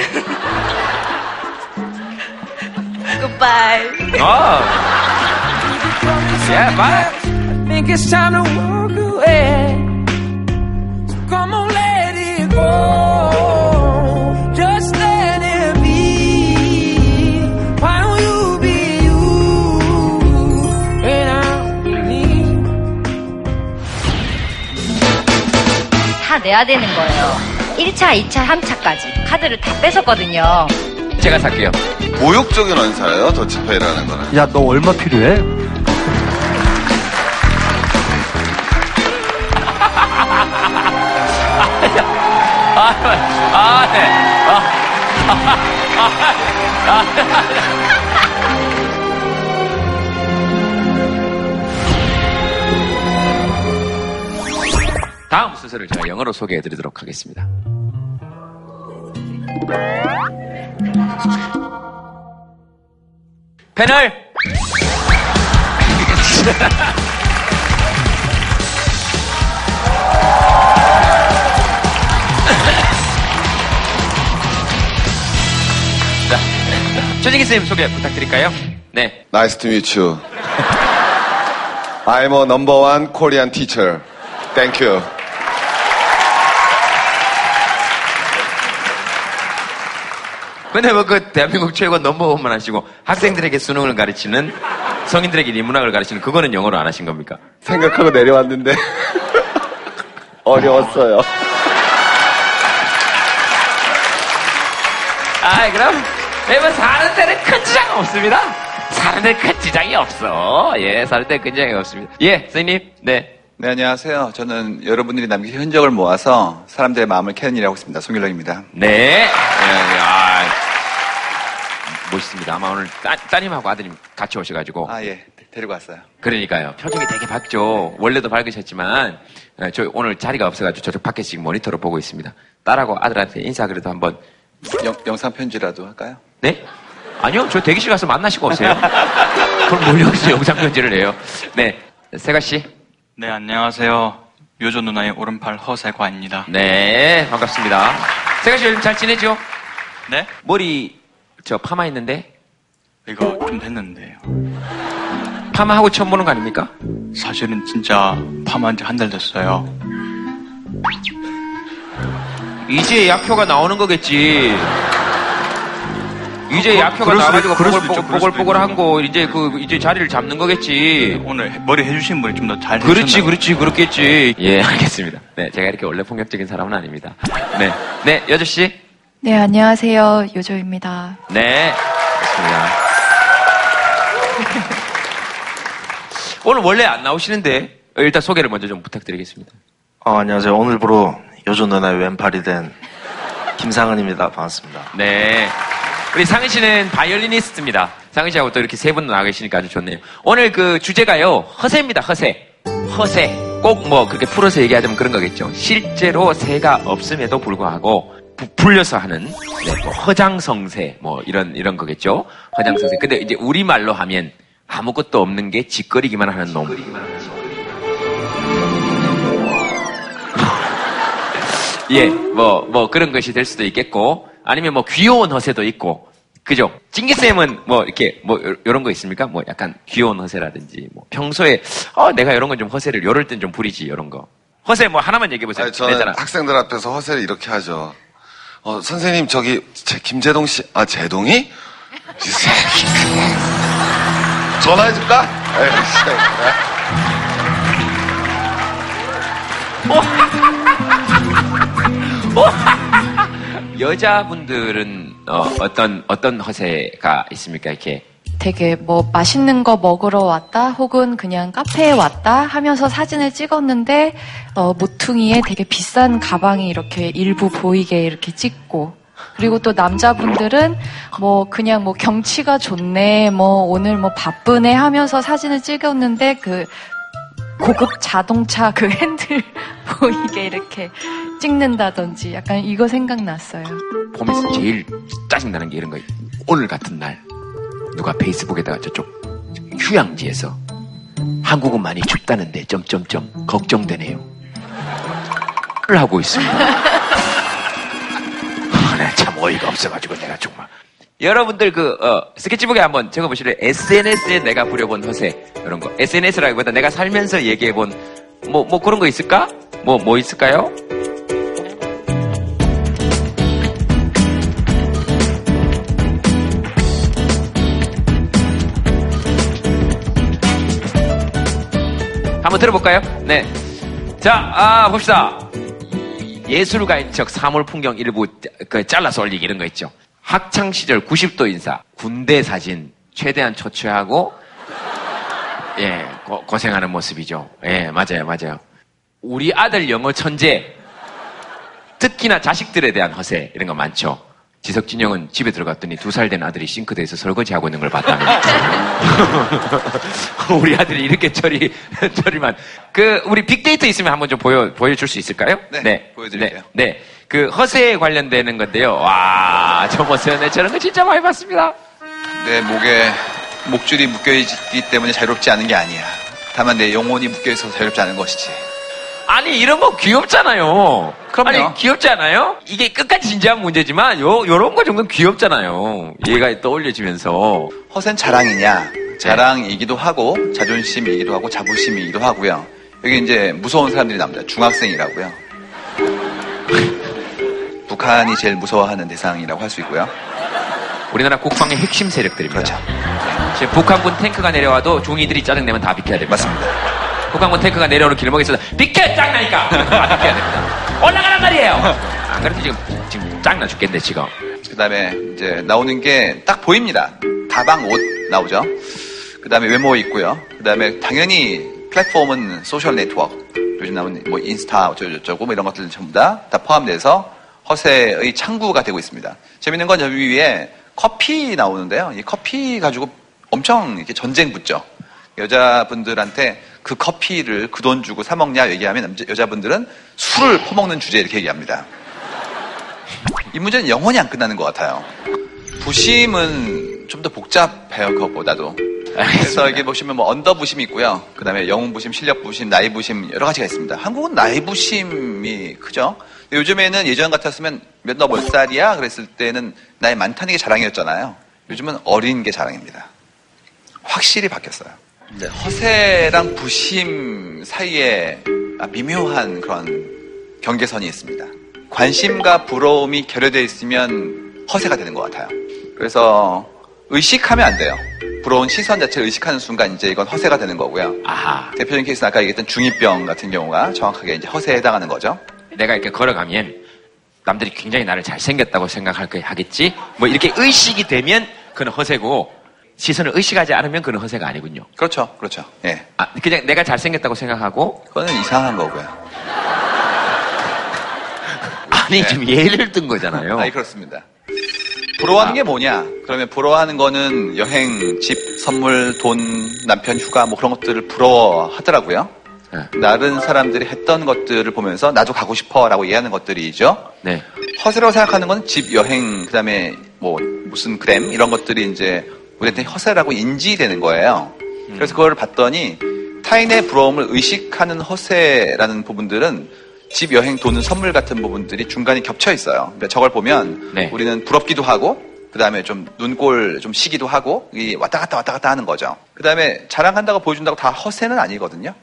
Goodbye. 어. Yeah, bye. I think it's time to walk away. So come on, let it go. Just let it be. Why don't you be you? And I'll be me. 다 내야 되는 거예요. 1차, 2차, 3차까지. 카드를 다 뺏었거든요. 제가 살게요. 모욕적인 언사예요, 더치페이라는 거는. 야, 너 얼마 필요해? 아, 아, 네. 아, 아, 아, 다음 순서를 제가 영어로 소개해 드리도록 하겠습니다. 패널! 자, 최진기 선생님 소개 부탁드릴까요? 네. Nice to meet you. I'm a number one Korean teacher. Thank you. 근데 뭐 그 대한민국 최고 넘버원만 하시고 학생들에게 수능을 가르치는 성인들에게 인문학을 가르치는 그거는 영어로 안 하신 겁니까? 생각하고 내려왔는데 (laughs) 어려웠어요. 아, 그럼 여러분 사는 데는 큰 지장 없습니다. 사는 데는 큰 지장이 없어. 예, 사는 데는 큰 지장이 없습니다. 예, 선생님. 네. 네, 안녕하세요. 저는 여러분들이 남긴 흔적을 모아서 사람들의 마음을 캐는 일을 하고 있습니다. 송일렁입니다. 네. 예, 예, 아, 멋있습니다. 아마 오늘 따, 따님하고 아드님 같이 오셔가지고. 아, 예. 데리고 왔어요. 그러니까요. 표정이 되게 밝죠. 원래도 밝으셨지만, 예, 저 오늘 자리가 없어가지고 저쪽 밖에 지금 모니터로 보고 있습니다. 딸하고 아들한테 인사 그래도 한번. 영, 영상 편지라도 할까요? 네? 아니요. 저 대기실 가서 만나시고 오세요. 그럼 뭘 여기서 영상 편지를 해요. 네. 세가 씨. 네, 안녕하세요. 요조 누나의 오른팔 허세과입니다. 네. 반갑습니다. 세가 씨 요즘 잘 지내죠? 네? 머리 저 파마 했는데 이거 좀 됐는데요. 파마하고 처음 보는 거 아닙니까? 사실은 진짜 파마한 지 한 달 됐어요. 이제 약효가 나오는 거겠지. 이제 그- 약효가 수도 뽀글뽀글한 거 이제 그 이제 자리를 잡는 거겠지. 오늘 머리 해주신 분이 좀 더 잘 그렇지? 그렇지, 그렇겠지. 예, 알겠습니다. 네, 제가 이렇게 원래 폭력적인 사람은 아닙니다. 네, 네, 여주 씨. 네, 안녕하세요. 요조입니다. 네, 좋습니다. (laughs) 오늘 원래 안 나오시는데 어, 일단 소개를 먼저 좀 부탁드리겠습니다. 어, 안녕하세요. 오늘부로 요조 누나의 왼팔이 된 김상은입니다. 반갑습니다. 네. 우리 상은 씨는 바이올리니스트입니다. 상은 씨하고 또 이렇게 세 분 나와 계시니까 아주 좋네요. 오늘 그 주제가요, 허세입니다, 허세. 허세. 꼭 뭐 그렇게 풀어서 얘기하자면 그런 거겠죠. 실제로 새가 없음에도 불구하고 부풀려서 하는 네, 뭐 허장성세 뭐 이런 이런 거겠죠. 허장성세. 근데 이제 우리 말로 하면 아무것도 없는 게 짓거리기만 하는 놈. (laughs) 예, 뭐, 뭐 그런 것이 될 수도 있겠고, 아니면 뭐 귀여운 허세도 있고, 그죠? 찡기쌤은 뭐 이렇게 뭐 요- 요런 거 있습니까? 뭐 약간 귀여운 허세라든지, 뭐 평소에, 어, 내가 이런 건 좀 허세를 요럴 땐 좀 부리지, 요런 거. 허세 뭐 하나만 얘기해 보세요. 아니, 저는 내잖아. 학생들 앞에서 허세를 이렇게 하죠. 어, 선생님, 저기, 제 김재동 씨, 아, 재동이? 이 새끼. 전화해 줄까? 에이, 씨. 여자분들은 어, 어떤 어떤 허세가 있습니까? 이렇게 되게 뭐 맛있는 거 먹으러 왔다 혹은 그냥 카페에 왔다 하면서 사진을 찍었는데 어, 모퉁이에 되게 비싼 가방이 이렇게 일부 보이게 이렇게 찍고 그리고 또 남자분들은 뭐 그냥 뭐 경치가 좋네 뭐 오늘 뭐 바쁘네 하면서 사진을 찍었는데 그 고급 자동차 그 핸들 (laughs) 보이게 이렇게 찍는다든지 약간 이거 생각났어요. 보면서 제일 짜증나는 게 이런 거예요. 오늘 같은 날 누가 페이스북에다가 저쪽 휴양지에서 한국은 많이 춥다는데 점점점 걱정되네요. 를 하고 있습니다. (laughs) 아, 내가 참 어이가 없어가지고 내가 정말 여러분들 그 어, 스케치북에 한번 적어보실래요? SNS에 내가 부려본 허세 이런 거 SNS라기보다 내가 살면서 얘기해본 뭐뭐 그런 거 있을까? 뭐뭐 있을까요? 한번 들어볼까요? 네. 자, 아, 봅시다. 예술가인 척 사물 풍경 일부 그 잘라서 올리기 이런 거 있죠. 학창 시절 90도 인사, 군대 사진 최대한 초췌하고 예, 고, 고생하는 모습이죠. 예, 맞아요, 맞아요. 우리 아들 영어 천재, 특히나 자식들에 대한 허세 이런 거 많죠. 지석진 형은 집에 들어갔더니 두 살 된 아들이 싱크대에서 설거지하고 있는 걸 봤다면 (laughs) 우리 아들이 이렇게 처리 처리만 그 우리 빅데이터 있으면 한번 좀 보여 보여줄 수 있을까요? 네, 보여드릴게요. 네, 네. 그 허세에 관련되는 건데요. 와, 저 보세요. 네, 저런 거 진짜 많이 봤습니다. 내 목에 목줄이 묶여 있기 때문에 자유롭지 않은 게 아니야. 다만 내 영혼이 묶여 있어서 자유롭지 않은 것이지. 아니 이런 거 귀엽잖아요. 그럼요. 아니 귀엽지 않아요? 이게 끝까지 진지한 문제지만 요 요런 거 정도는 귀엽잖아요. 얘가 떠올려지면서 허세는 자랑이냐? 자랑이기도 하고 자존심이기도 하고 자부심이기도 하고요. 여기 이제 무서운 사람들이 나옵니다. 중학생이라고요. 북한이 제일 무서워하는 대상이라고 할 수 있고요. 우리나라 국방의 핵심 세력들입니다. 그렇죠. 지금 북한군 탱크가 내려와도 중2들이 짜증내면 다 비켜야 됩니다. 맞습니다. 북한군 탱크가 내려오는 길목에서 비켜 짱나니까 (laughs) 다 비켜야 됩니다. 올라가란 말이에요. 안 그래도 지금 지금 짱나 죽겠네 지금. 그 다음에 이제 나오는 게 딱 보입니다. 가방 옷 나오죠. 그 다음에 외모 있고요. 그 다음에 당연히 플랫폼은 소셜 네트워크. 요즘 나오는 뭐 인스타 어쩌고저쩌고 뭐 이런 것들 전부 다, 다 포함돼서 허세의 창구가 되고 있습니다. 재밌는 건 여기 위에 커피 나오는데요. 이 커피 가지고 엄청 이렇게 전쟁 붙죠. 여자분들한테 그 커피를 그 돈 주고 사 먹냐 얘기하면 남자, 여자분들은 술을 퍼먹는 주제 이렇게 얘기합니다. 이 문제는 영원히 안 끝나는 것 같아요. 부심은 좀 더 복잡해요, 그것보다도. 그래서 이게 보시면 뭐 언더 부심이 있고요. 그 다음에 영웅 부심, 실력 부심, 나이 부심 여러 가지가 있습니다. 한국은 나이 부심이 크죠. 요즘에는 예전 같았으면 몇 너 몇 살이야? 그랬을 때는 나이 많다는 게 자랑이었잖아요. 요즘은 어린 게 자랑입니다. 확실히 바뀌었어요. 이제 허세랑 부심 사이에 아, 미묘한 그런 경계선이 있습니다. 관심과 부러움이 결여되어 있으면 허세가 되는 것 같아요. 그래서 의식하면 안 돼요. 부러운 시선 자체를 의식하는 순간 이제 이건 허세가 되는 거고요. 대표적인 케이스는 아까 얘기했던 중2병 같은 경우가 정확하게 이제 허세에 해당하는 거죠. 내가 이렇게 걸어가면 남들이 굉장히 나를 잘생겼다고 생각할 거 하겠지. 뭐 이렇게 의식이 되면 그는 허세고 시선을 의식하지 않으면 그는 허세가 아니군요. 그렇죠, 그렇죠. 예. 아, 그냥 내가 잘생겼다고 생각하고 그거는 이상한 거고요. (laughs) 아니 지금 예를 든 거잖아요. 아니 그렇습니다. 부러워하는 게 뭐냐? 그러면 부러워하는 거는 여행, 집, 선물, 돈, 남편 휴가 뭐 그런 것들을 부러워하더라고요. 다른 사람들이 했던 것들을 보면서 나도 가고 싶어라고 이해하는 것들이죠. 네. 허세라고 생각하는 건 집, 여행, 그다음에 뭐 무슨 그램 이런 것들이 이제 우리한테 허세라고 인지되는 거예요. 그래서 그걸 봤더니 타인의 부러움을 의식하는 허세라는 부분들은 집 여행 돈은 선물 같은 부분들이 중간에 겹쳐 있어요. 그러니까 저걸 보면 네. 우리는 부럽기도 하고 그 다음에 좀 눈꼴 좀 시기도 하고 이 왔다 갔다 왔다 갔다 하는 거죠. 그 다음에 자랑한다고 보여준다고 다 허세는 아니거든요.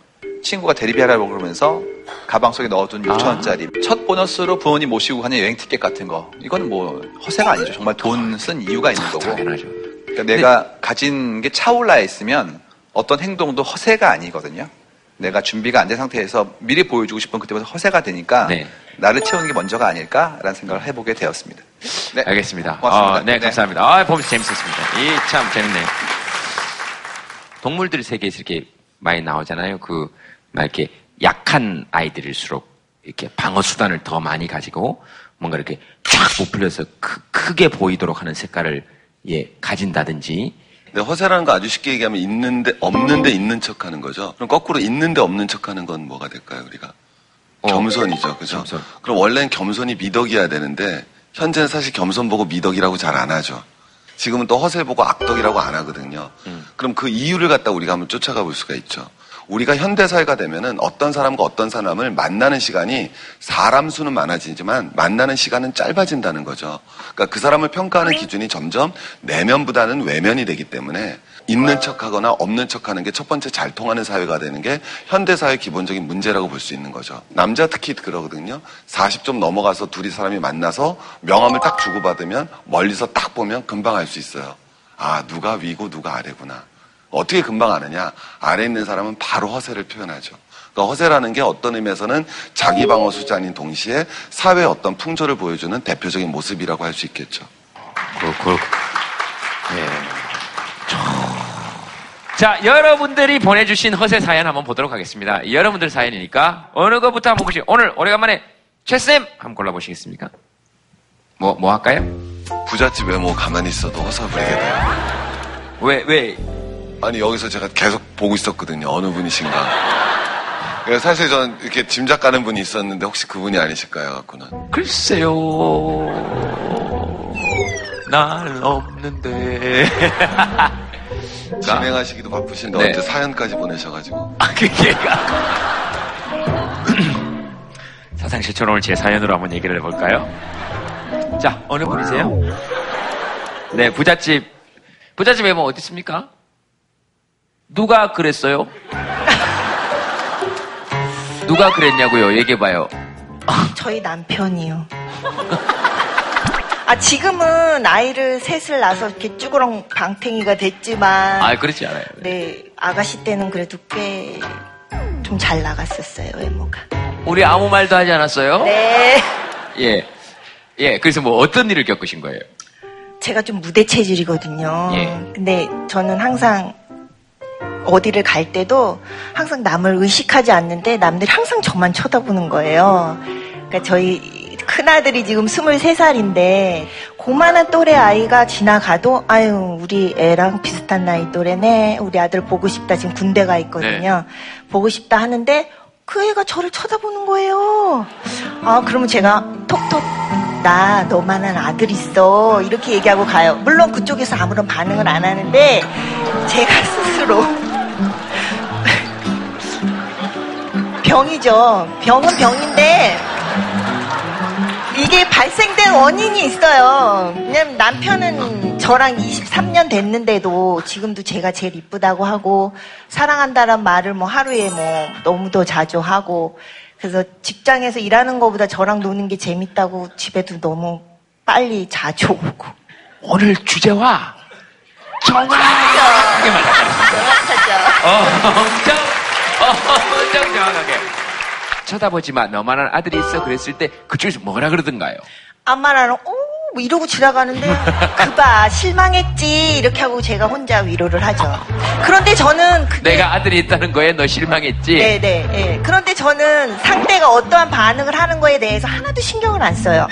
친구가 대리비 하라고 그러면서 가방 속에 넣어둔 6천 원짜리 첫 보너스로 부모님 모시고 가는 여행 티켓 같은 거 이건 뭐 허세가 아니죠. 정말 돈 쓴 이유가 있는 거고. 그러니까 내가 가진 게 차올라 있으면 어떤 행동도 허세가 아니거든요. 내가 준비가 안 된 상태에서 미리 보여주고 싶은 그때부터 허세가 되니까 네. 나를 채우는 게 먼저가 아닐까라는 생각을 해보게 되었습니다. 네. 알겠습니다. 고맙습니다. 어, 네, 네. 감사합니다. 아, 보면서 재밌었습니다. 이 참 재밌네요. 동물들 세계에서 이렇게 많이 나오잖아요. 그, 막 이렇게 약한 아이들일수록 이렇게 방어 수단을 더 많이 가지고 뭔가 이렇게 쫙 부풀려서 크, 크게 보이도록 하는 색깔을 예, 가진다든지 근데 허세라는 거 아주 쉽게 얘기하면 있는데 없는데 있는 척 하는 거죠. 그럼 거꾸로 있는데 없는 척 하는 건 뭐가 될까요, 우리가? 겸손이죠, 그죠? 그럼 원래는 겸손이 미덕이어야 되는데 현재는 사실 겸손 보고 미덕이라고 잘 안 하죠. 지금은 또 허세 보고 악덕이라고 안 하거든요. 그럼 그 이유를 갖다 우리가 한번 쫓아가 볼 수가 있죠. 우리가 현대 사회가 되면은 어떤 사람과 어떤 사람을 만나는 시간이 사람 수는 많아지지만 만나는 시간은 짧아진다는 거죠. 그러니까 그 사람을 평가하는 기준이 점점 내면보다는 외면이 되기 때문에 있는 척하거나 없는 척하는 게 첫 번째 잘 통하는 사회가 되는 게 현대 사회 의 기본적인 문제라고 볼 수 있는 거죠. 남자 특히 그러거든요. 40좀 넘어가서 둘이 사람이 만나서 명함을 딱 주고받으면 멀리서 딱 보면 금방 알 수 있어요. 아 누가 위고 누가 아래구나. 어떻게 금방 아느냐? 아래 있는 사람은 바로 허세를 표현하죠. 그러니까 허세라는 게 어떤 의미에서는 자기 방어 수단인 동시에 사회의 어떤 풍조를 보여주는 대표적인 모습이라고 할 수 있겠죠. 그, 그, 예. 자, 여러분들이 보내주신 허세 사연 한번 보도록 하겠습니다. 여러분들 사연이니까 어느 것부터 한번 보시 오늘 오래간만에 최쌤 한번 골라보시겠습니까? 뭐, 뭐 할까요? 부잣집 외모 가만히 있어도 허사 부리게 돼요. 왜, 왜? 아니, 여기서 제가 계속 보고 있었거든요. 어느 분이신가. 그래서 사실 전 이렇게 짐작 가는 분이 있었는데 혹시 그분이 아니실까요? 갖고는. 글쎄요. 날 없는데. (laughs) 진행하시기도 바쁘신데 네. 어제 사연까지 보내셔가지고. 아, 그게가. 사상 실천 오늘 제 사연으로 한번 얘기를 해볼까요? 자, 어느 분이세요? 네, 부잣집. 부잣집 외모 어디 있습니까? 누가 그랬어요? 누가 그랬냐고요? 얘기해봐요. 저희 남편이요. (laughs) 아, 지금은 아이를 셋을 낳아서 이렇게 쭈그렁 방탱이가 됐지만. 아, 그렇지 않아요. 네, 아가씨 때는 그래도 꽤 좀 잘 나갔었어요, 외모가. 우리 아무 말도 하지 않았어요? 네. 예. 예, 그래서 뭐 어떤 일을 겪으신 거예요? 제가 좀 무대 체질이거든요. 예. 근데 저는 항상 어디를 갈 때도 항상 남을 의식하지 않는데 남들이 항상 저만 쳐다보는 거예요. 그러니까 저희 큰아들이 지금 23살인데 고만한 또래 아이가 지나가도 아유 우리 애랑 비슷한 나이 또래네 우리 아들 보고 싶다 지금 군대 가 있거든요. 보고 싶다 하는데 그 애가 저를 쳐다보는 거예요. 아 그러면 제가 톡톡 나 너만한 아들 있어 이렇게 얘기하고 가요. 물론 그쪽에서 아무런 반응을 안 하는데 제가 (laughs) 스스로 (laughs) 병이죠. 병은 병인데 이게 발생된 원인이 있어요. 왜냐면 남편은 저랑 23년 됐는데도 지금도 제가 제일 이쁘다고 하고 사랑한다는 말을 뭐 하루에 뭐 너무도 자주 하고 그래서 직장에서 일하는 것보다 저랑 노는 게 재밌다고 집에도 너무 빨리 자주 오고 오늘 주제와 정확하게 말하셨어요. 어, 엄청, 어, 엄청 정확하게. 쳐다보지 마. 너만한 아들이 있어. 그랬을 때 그쪽에서 뭐라 그러던가요? 안마라는 오, 뭐 이러고 지나가는데 (laughs) 그봐 실망했지 이렇게 하고 제가 혼자 위로를 하죠. 그런데 저는 그게 내가 아들이 있다는 거에 너 실망했지? 네네. 예. 그런데 저는 상대가 어떠한 반응을 하는 거에 대해서 하나도 신경을 안 써요.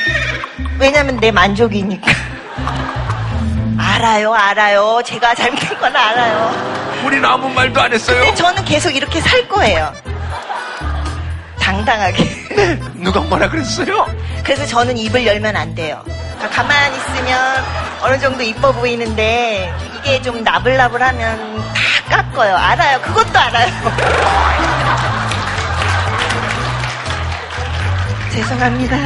왜냐면 내 만족이니까. (laughs) 알아요, 알아요. 제가 잘못된 건 알아요. 우리는 아무 말도 안 했어요. 근데 저는 계속 이렇게 살 거예요. 당당하게. 누가 뭐라 그랬어요? 그래서 저는 입을 열면 안 돼요. 그러니까 가만히 있으면 어느 정도 이뻐 보이는데 이게 좀 나불나불하면 다 깎어요. 알아요. 그것도 알아요. (laughs) 죄송합니다.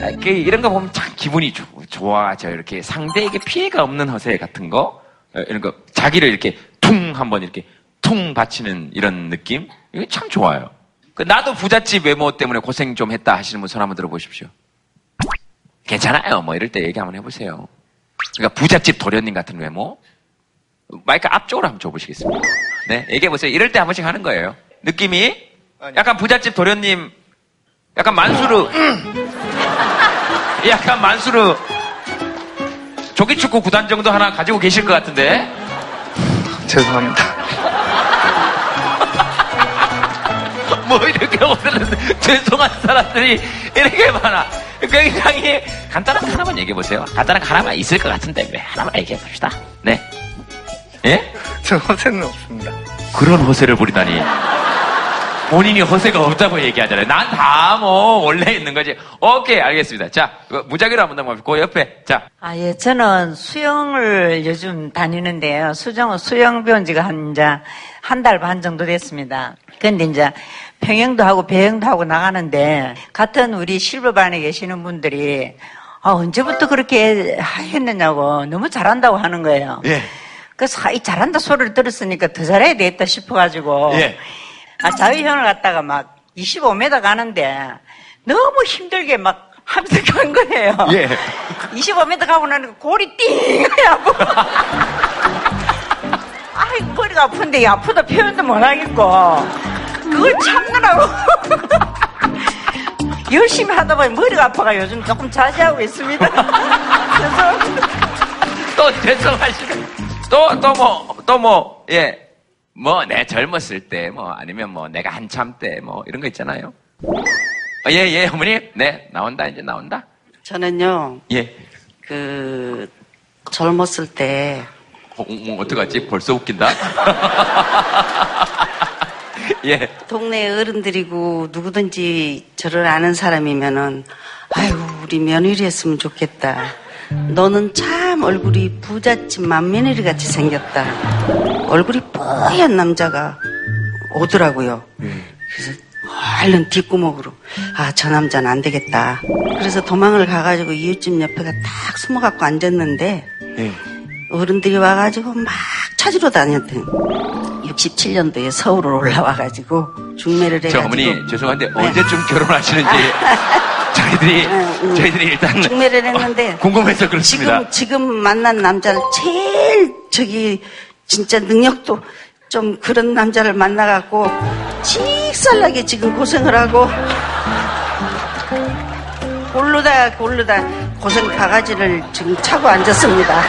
아, 그 이런 거 보면 참 기분이 좋, 좋아져. 이렇게 상대에게 피해가 없는 허세 같은 거, 어, 이런 거, 자기를 이렇게 퉁 한번 이렇게 퉁 받치는 이런 느낌? 이거 참 좋아요. 그 나도 부잣집 외모 때문에 고생 좀 했다 하시는 분 손 한번 들어보십시오. 괜찮아요. 뭐 이럴 때 얘기 한번 해보세요. 그러니까 부잣집 도련님 같은 외모? 마이크 앞쪽으로 한번 줘보시겠습니다. 네, 얘기해보세요. 이럴 때 한 번씩 하는 거예요. 느낌이 약간 부잣집 도련님, 약간 만수르, (laughs) 약간 만수르 조기축구 구단 정도 하나 가지고 계실 것 같은데. (laughs) 죄송합니다. 이렇게 오늘은 (laughs) 죄송한 사람들이 이렇게 많아. 굉장히 간단한 거 하나만 얘기해 보세요. 간단한 거 하나만 있을 것 같은데 왜 하나만 얘기해 봅시다. 네. 예? 저 허세는 없습니다. 그런 허세를 부리다니. 본인이 허세가 없다고 얘기하잖아요. 난 다 뭐 원래 있는 거지. 오케이 알겠습니다. 자그 무작위로 한번 넘어가고 그 옆에 자 아, 예, 저는 수영을 요즘 다니는데요. 수정은 수영 배운 지가 한, 이제, 한달 반 정도 됐습니다. 근데 이제 평영도 하고 배영도 하고 나가는데, 같은 우리 실버반에 계시는 분들이, 아, 언제부터 그렇게 했느냐고 너무 잘한다고 하는 거예요. 예. 그래서 아, 이 잘한다 소리를 들었으니까 더 잘해야 되겠다 싶어가지고, 예. 아, 자유형을 갖다가 막 25m 가는데, 너무 힘들게 막 하면서 (laughs) 간 거예요. 예. 25m 가고 나니까 골이 띵! 하고. (laughs) 아이, 머리가 아픈데, 아프다 표현도 못 하겠고. 그걸 참느라고. (laughs) 열심히 하다 보니 머리가 아파가 요즘 조금 자제하고 있습니다. 죄송합니다. 또 죄송하시네. 또 또 뭐 또 뭐 예. 뭐 내 젊었을 때 뭐 아니면 뭐 내가 한참 때 뭐 이런 거 있잖아요. 예예 예, 어머니 네 나온다 이제 나온다. 저는요, 예. 그, 젊었을 때, 어, 어, 어떡하지? 벌써 웃긴다. (laughs) 예. 동네 어른들이고 누구든지 저를 아는 사람이면은, 아유, 우리 며느리 했으면 좋겠다. 너는 참 얼굴이 부잣집 맏며느리 같이 생겼다. 얼굴이 뽀얀 남자가 오더라고요. 그래서 얼른 뒷구멍으로 아 저 남자는 안 되겠다. 그래서 도망을 가가지고 이웃집 옆에가 딱 숨어갖고 앉았는데 예. 어른들이 와가지고 막 찾으러 다녔더니 67년도에 서울을 올라와가지고 중매를 저 해가지고 어머니 죄송한데 언제쯤 결혼하시는지 (laughs) 저희들이, 음. 저희들이 일단 중매를 했는데 궁금해서 그렇습니다. 지금 지금 만난 남자를 제일 저기 진짜 능력도 좀 그런 남자를 만나갖고 직살나게 지금 고생을 하고 골르다 골르다 고생 바가지를 지금 차고 앉았습니다.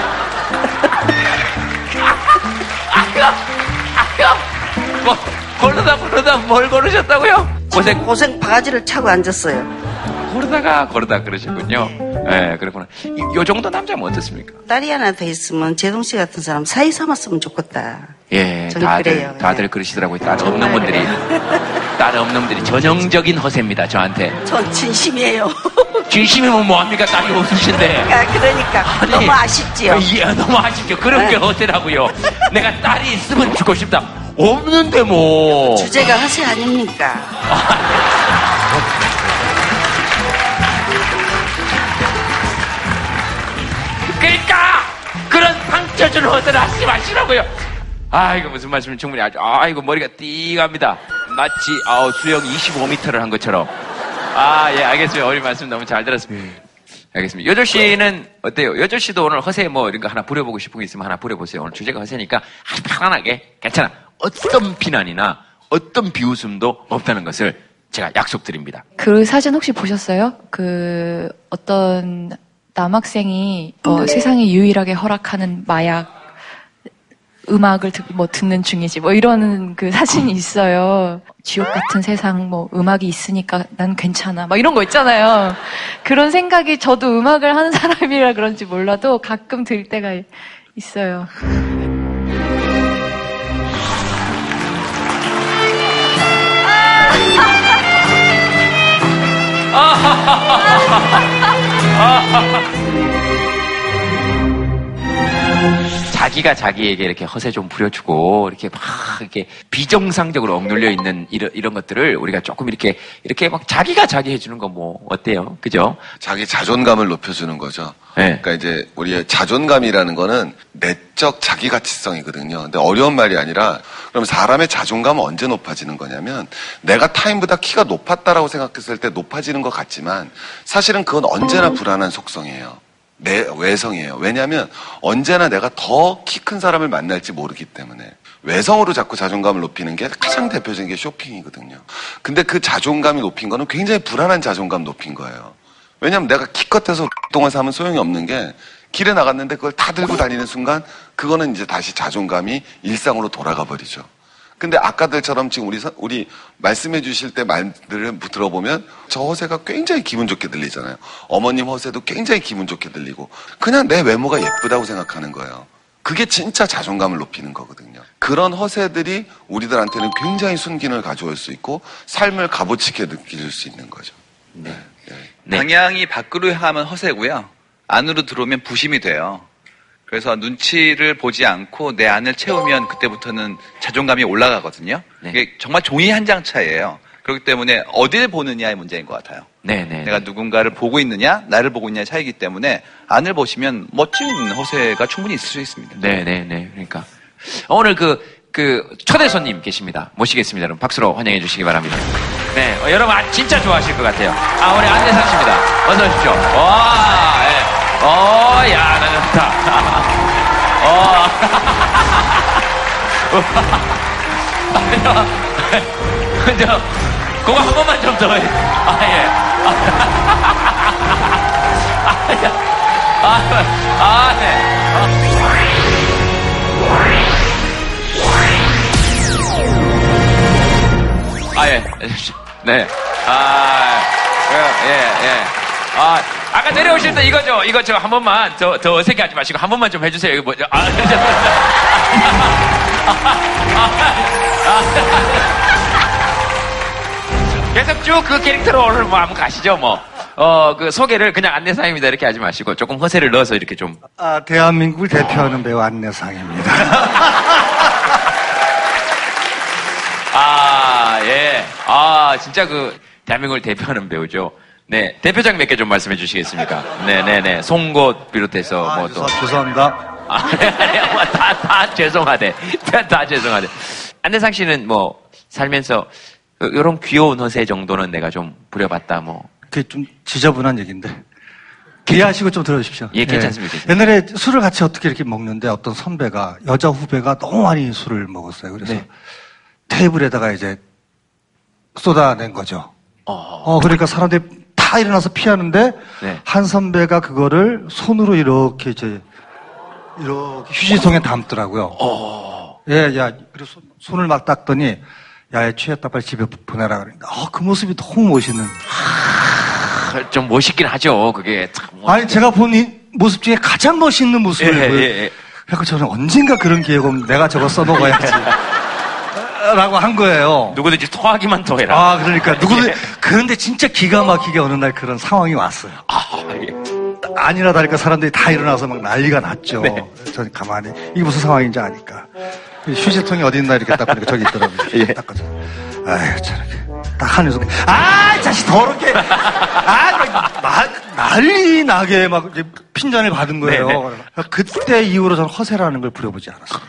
뭐, 고르다 고르다 뭘 고르셨다고요? 고생 고생 바가지를 차고 앉았어요. 고르다가 고르다 그러셨군요. 예, 그렇구나. 이- 요 정도 남자면 어떻습니까? 딸이 하나 더 있으면 제동 씨 같은 사람 사이 삼았으면 좋겠다. 예, 다들 그래요. 다들 그러시더라고요. 딸 없는 분들이 (laughs) 딸 없는 분들이 전형적인 허세입니다. 저한테 전 진심이에요. (laughs) 진심이면 뭐합니까? 딸이 없으신데. 아, 그러니까 아니, 너무 아쉽지요. 예, 너무 아쉽죠. 그런 게 네. 어때라고요? 내가 딸이 있으면 죽고 싶다. 없는데 뭐. 주제가 허세 아닙니까? 그러니까 그런 상처 주는 허세를 하지 마시라고요. 아 이거 무슨 말씀을 충분히 아주 아 이거 머리가 띠갑니다. 마치 아 수영 25m를 한 것처럼. 아 예 알겠습니다. 어린 말씀 너무 잘 들었습니다. 알겠습니다. 여조 씨는 어때요? 여조 씨도 오늘 허세 뭐 이런 거 하나 부려보고 싶은 거 있으면 하나 부려보세요. 오늘 주제가 허세니까 아주 편안하게 괜찮아. 어떤 비난이나 어떤 비웃음도 없다는 것을 제가 약속드립니다. 그 사진 혹시 보셨어요? 그 어떤 남학생이 어, 세상에 유일하게 허락하는 마약 음악을 듣, 뭐 듣는 중이지 뭐 이런 그 사진이 있어요. 지옥 같은 세상 뭐 음악이 있으니까 난 괜찮아 막 이런 거 있잖아요. 그런 생각이 저도 음악을 하는 사람이라 그런지 몰라도 가끔 들 때가 있어요. (laughs) 哈哈哈 자기가 자기에게 이렇게 허세 좀 부려주고 이렇게 막 이렇게 비정상적으로 억눌려 있는 이런, 이런 것들을 우리가 조금 이렇게 이렇게 막 자기가 자기 해주는 거 뭐 어때요? 그죠? 자기 자존감을 높여주는 거죠. 네. 그러니까 이제 우리의 자존감이라는 거는 내적 자기 가치성이거든요. 근데 어려운 말이 아니라 그럼 사람의 자존감은 언제 높아지는 거냐면 내가 타인보다 키가 높았다라고 생각했을 때 높아지는 것 같지만 사실은 그건 언제나 불안한 속성이에요. 내 외성이에요. 왜냐하면 언제나 내가 더 키 큰 사람을 만날지 모르기 때문에 외성으로 자꾸 자존감을 높이는 게 가장 대표적인 게 쇼핑이거든요. 근데 그 자존감이 높인 거는 굉장히 불안한 자존감 높인 거예요. 왜냐하면 내가 키껏해서 동안 사면 소용이 없는 게 길에 나갔는데 그걸 다 들고 다니는 순간 그거는 이제 다시 자존감이 일상으로 돌아가 버리죠. 근데 아까들처럼 지금 우리 선- 우리 말씀해 주실 때 말들을 들어보면 저 허세가 굉장히 기분 좋게 들리잖아요. 어머님 허세도 굉장히 기분 좋게 들리고 그냥 내 외모가 예쁘다고 생각하는 거예요. 그게 진짜 자존감을 높이는 거거든요. 그런 허세들이 우리들한테는 굉장히 순기능을 가져올 수 있고 삶을 값어치게 느낄 수 있는 거죠. 네. 방향이 밖으로 향하면 허세고요. 안으로 들어오면 부심이 돼요. 그래서 눈치를 보지 않고 내 안을 채우면 그때부터는 자존감이 올라가거든요. 이게 정말 종이 한 장 차이예요. 그렇기 때문에 어딜 보느냐의 문제인 것 같아요. 네네. 내가 누군가를 보고 있느냐, 나를 보고 있느냐의 차이기 때문에 안을 보시면 멋진 허세가 충분히 있을 수 있습니다. 네네네. 그러니까 오늘 그, 그 초대 손님 계십니다. 모시겠습니다. 여러분 박수로 환영해 주시기 바랍니다. 네, 어, 여러분 아, 진짜 좋아하실 것 같아요. 아, 우리 안대상 씨입니다. 어서 오십시오. 와, 예. 어, 야, 나 좋다. (laughs) 어. 아니요. 저, 그거 한 번만 좀 더. 해. 아, 예. 아, 야. 아, 아, 네. 아, 예. 네. 아, 예, 예. 아, 아까 내려오실 때 이거 죠. 이거 저 한 번만 더, 더 어색해 하지 마시고 한 번만 좀 해주세요. 이거 뭐죠? 아, (laughs) 계속 쭉 그 캐릭터로 오늘 뭐 한번 가시죠, 뭐. 어, 그 소개를 그냥 안내사입니다. 이렇게 하지 마시고 조금 허세를 넣어서 이렇게 좀. 아, 대한민국을 대표하는 배우 안내상입니다. (laughs) 아, 예. 아, 진짜 그, 대한민국을 대표하는 배우죠. 네. 대표작 몇 개 좀 말씀해 주시겠습니까? 네 네 네. 송곳 비롯해서 뭐 또. 죄송합니다. 아, 네, 뭐 다, 다 죄송하대. 다, 다 죄송하대. 안대상 씨는 뭐, 살면서, 요- 요런 귀여운 허세 정도는 내가 좀 부려봤다, 뭐. 그게 좀 지저분한 얘기인데. 이해하시고 좀 들어주십시오. 예, 괜찮습니다. 괜찮습니다. 옛날에 술을 같이 어떻게 이렇게 먹는데 어떤 선배가, 여자 후배가 너무 많이 술을 먹었어요. 그래서 네. 테이블에다가 이제 쏟아낸 거죠. 어, 그러니까 사람들이 다 일어나서 피하는데 네. 한 선배가 그거를 손으로 이렇게 이제 이렇게 휴지통에 담더라고요. 예, 야, 그래서 손- 손을 막 닦더니 야, 얘 취했다 빨리 집에 보내라 그러니까 어, 그 모습이 너무 멋있는. 아, 좀 멋있긴 하죠. 그게 참. 아니 제가 본 이 모습 중에 가장 멋있는 모습을 예, 예, 예. 그래서 저는 언젠가 그런 기회가 오면 내가 저거 써먹어야지. (laughs) 라고 한 거예요. 누구든지 토하기만 토해라. 아, 그러니까 누구든 그런데 진짜 기가 막히게 어느 날 그런 상황이 왔어요. 아니나 다를까 사람들이 다 일어나서 막 난리가 났죠. 저는 가만히 이게 무슨 상황인지 아니까 휴지통이 어디 있나 이렇게 딱 보니까 저기 있더라고요. 딱 가서 아유 저렇게 딱 하는 순간 아 자식 더럽게 아 나- 난리 나게 막 이제 핀잔을 받은 거예요. 네네. 그때 이후로 저는 허세라는 걸 부려보지 않았어요.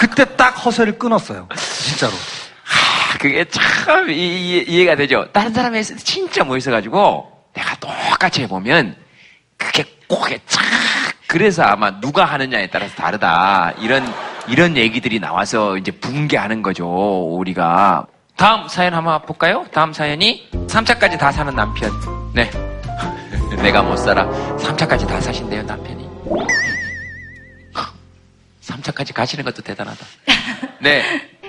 그때 딱 허세를 끊었어요. 진짜로. 아, 그게 참 이, 이- 이 해가 되죠. 다른 때 진짜 멋있어가지고 내가 똑같이 해보면 그게 꼭에 착 그래서 아마 누가 하느냐에 따라서 다르다 이런 이런 얘기들이 나와서 이제 붕괴하는 거죠 우리가 다음 사연 한번 볼까요? 다음 사연이 3차까지 다 사는 남편 네 (laughs) 내가 못 살아 3차까지 다 사신대요 남편이 3차까지 가시는 것도 대단하다 (laughs) 네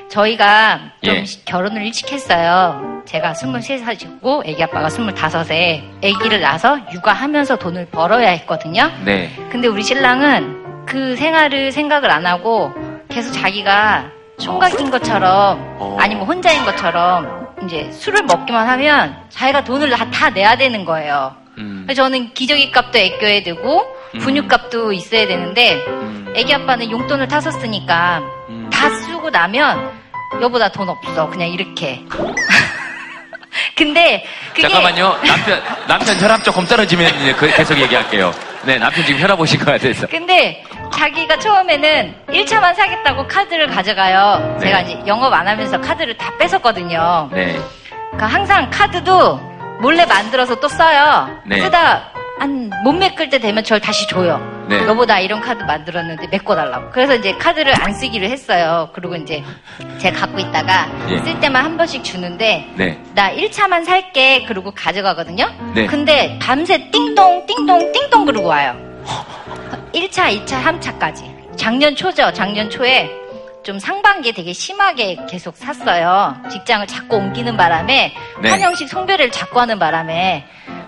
저희가 좀 예. 시- 결혼을 일찍 했어요. 제가 23살이고 애기 아빠가 25에 애기를 낳아서 육아하면서 돈을 벌어야 했거든요. 네. 근데 우리 신랑은 그 생활을 생각을 안 하고 계속 자기가 총각인 것처럼 어. 아니면 혼자인 것처럼 이제 술을 먹기만 하면 자기가 돈을 다, 다 내야 되는 거예요. 음. 저는 기저귀 값도 아껴야 되고 분유 값도 있어야 되는데 음. 애기 아빠는 용돈을 타서 쓰니까 다 쓰고 나면 여보 나 돈 없어 그냥 이렇게 (laughs) 근데 그게 잠깐만요. 남편, 남편 혈압 조금 떨어지면 그- 계속 얘기할게요. 네, 남편 지금 혈압 오신 것 같아서. 근데 자기가 처음에는 1차만 사겠다고 카드를 가져가요. 네. 제가 이제 영업 안 하면서 카드를 다 뺏었거든요. 네. 그러니까 항상 카드도 몰래 만들어서 또 써요. 네. 쓰다 한 못 메꿀 때 되면 저를 다시 줘요. 네. 여보 나 이런 카드 만들었는데 메꿔달라고. 그래서 이제 카드를 안 쓰기로 했어요. 그리고 이제 제가 갖고 있다가 예. 쓸 때만 한 번씩 주는데 네. 나 1차만 살게 그러고 가져가거든요. 네. 근데 밤새 띵동 띵동 띵동 그러고 와요. 1차, 2차, 3차까지. 작년 초죠. 작년 초에 좀 상반기에 되게 심하게 계속 샀어요. 직장을 자꾸 옮기는 바람에 네. 한영식 송별회를 자꾸 하는 바람에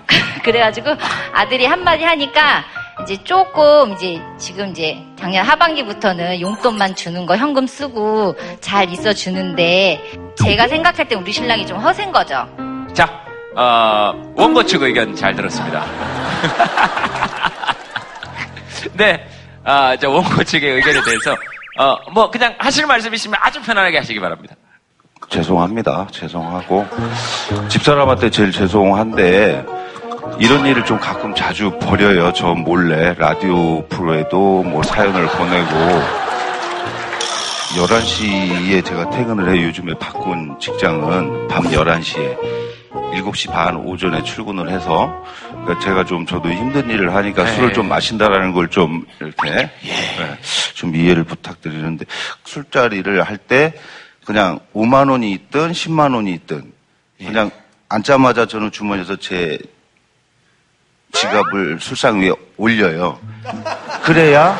(laughs) 그래가지고 아들이 한마디 하니까 이제 조금 이제 지금 이제 작년 하반기부터는 용돈만 주는 거 현금 쓰고 잘 있어 주는데 제가 생각할 때 우리 신랑이 좀 허센 거죠. 자, 어, 원고 측 의견 잘 들었습니다. (laughs) 네, 아, 저 원고 측의 의견에 대해서, 어, 뭐, 그냥 하실 말씀 있으면 아주 편안하게 하시기 바랍니다. 죄송합니다. 죄송하고 집사람한테 제일 죄송한데 이런 일을 좀 가끔 자주 벌여요. 저 몰래 라디오 프로에도 뭐 사연을 보내고 11시에 제가 퇴근을 해요. 요즘에 바꾼 직장은 밤 11시에 7시 반 오전에 출근을 해서 그러니까 제가 좀 저도 힘든 일을 하니까 네. 술을 좀 마신다라는 걸 좀 이렇게 네, 좀 이해를 부탁드리는데 술자리를 할 때 그냥 5만 원이 있든 10만 원이 있든 그냥 앉자마자 저는 주머니에서 제 지갑을 술상 위에 올려요. 그래야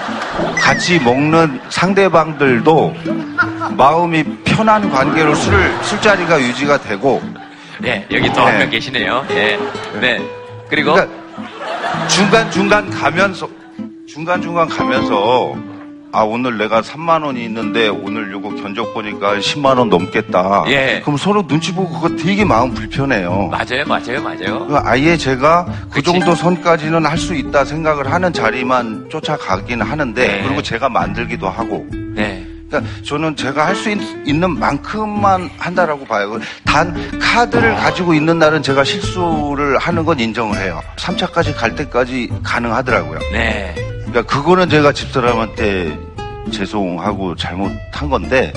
같이 먹는 상대방들도 마음이 편한 관계로 술, 술자리가 유지가 되고 네, 여기 또 한 명 계시네요. 네, 네. 그리고, 중간 중간 가면서 중간 중간 가면서 아 오늘 내가 3만 원이 있는데 오늘 요거 견적 보니까 10만 원 넘겠다. 예. 그럼 서로 눈치 보고 그거 되게 마음 불편해요. 맞아요, 맞아요, 맞아요. 그 아예 제가 그 정도 선까지는 할 수 있다 생각을 하는 자리만 쫓아가긴 하는데 네. 그리고 제가 만들기도 하고. 네. 그러니까 저는 제가 할 수 있는 만큼만 한다라고 봐요. 단 카드를 가지고 있는 날은 제가 실수를 하는 건 인정을 해요. 3차까지 갈 때까지 가능하더라고요. 네. 그러니까 그거는 제가 집사람한테 죄송하고 잘못한 건데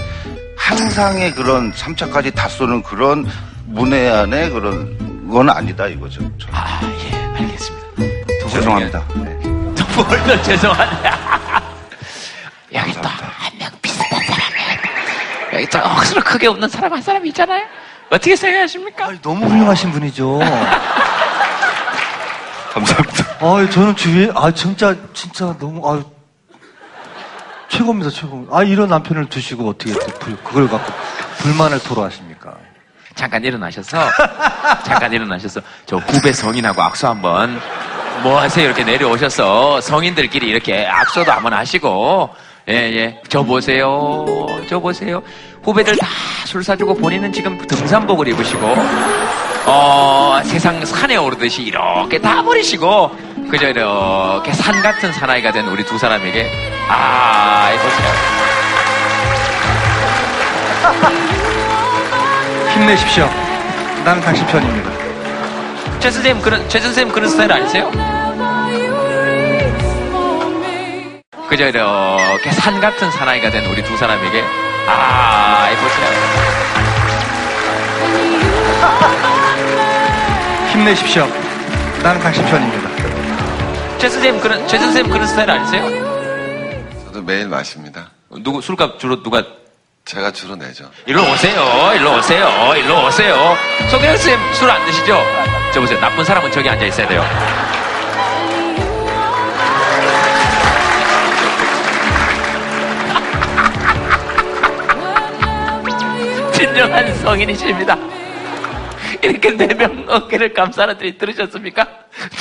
항상의 그런 3차까지 다 쏘는 그런 문외한의 그런 그건 아니다 이거죠. 아, 예, 알겠습니다. 죄송합니다. 뭘또 죄송하네. 여기 또한명 비슷한 사람이 여기 또 억수로 크게 웃는 사람 한 사람이 있잖아요. 어떻게 생각하십니까? 너무 훌륭하신 분이죠. (laughs) 감사합니다. 아, 저는 주위에, 아, 진짜, 진짜 너무, 아 최고입니다, 최고. 아, 이런 남편을 두시고 어떻게 또 불- 그걸 갖고 불만을 토로하십니까? 잠깐 일어나셔서 잠깐 일어나셔서 저 후배 성인하고 악수 한번 뭐 하세요 이렇게 내려오셔서 성인들끼리 이렇게 악수도 한번 하시고 예예 저 보세요 저 보세요 후배들 다 술 사주고 본인은 지금 등산복을 입으시고 어 세상 산에 오르듯이 이렇게 다 버리시고 그저 이렇게 산 같은 사나이가 된 우리 두 사람에게 아 보세요 힘내십시오. 나는 당신 편입니다. 최 선생님 그런 최 선생님 그런 스타일 아니세요? 그저 이렇게 산 같은 사나이가 된 우리 두 사람에게 아 보세요. 힘내십시오. 나는 당신 편입니다. 최 선생님 그런 최 선생님 그런 스타일 아니세요? 저도 매일 마십니다. 누구 술값 주로 누가 제가 주로 내죠. 일로 오세요. 일로 오세요. 일로 오세요. 송혜영 쌤술안 드시죠? 저 보세요. 나쁜 사람은 저기 앉아 있어야 돼요. 진정한 성인이십니다. 이렇게 네 명 어깨를 감싸는 들이 들으셨습니까?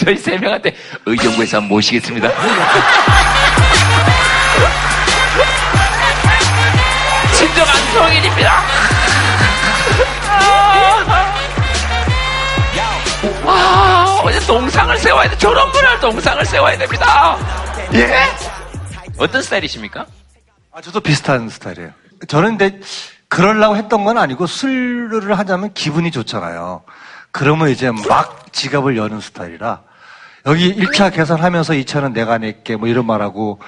저희 세 명한테 의정부에서 모시겠습니다. 진정한 성인입니다. 와, 어제 동상을 세워야 돼. 저런 분할 동상을 세워야 됩니다. 예? 어떤 스타일이십니까? 아, 저도 비슷한 스타일이에요. 저는 근데 그러려고 했던 건 아니고 술을 하자면 기분이 좋잖아요. 그러면 이제 막 지갑을 여는 스타일이라 여기 1차 계산하면서 2차는 내가 낼게 뭐 이런 말하고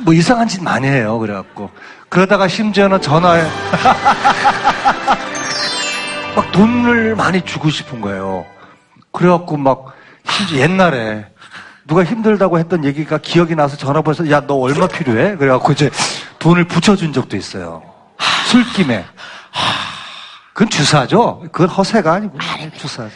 뭐 이상한 짓 많이 해요. 그래갖고 그러다가 심지어는 전화에 (laughs) 막 돈을 많이 주고 싶은 거예요. 그래갖고 막 심지어 옛날에 누가 힘들다고 했던 얘기가 기억이 나서 전화번호 야너 얼마 필요해? 그래갖고 이제 돈을 붙여준 적도 있어요. 술김에. 그건 주사죠. 그건 허세가 아니고 주사죠.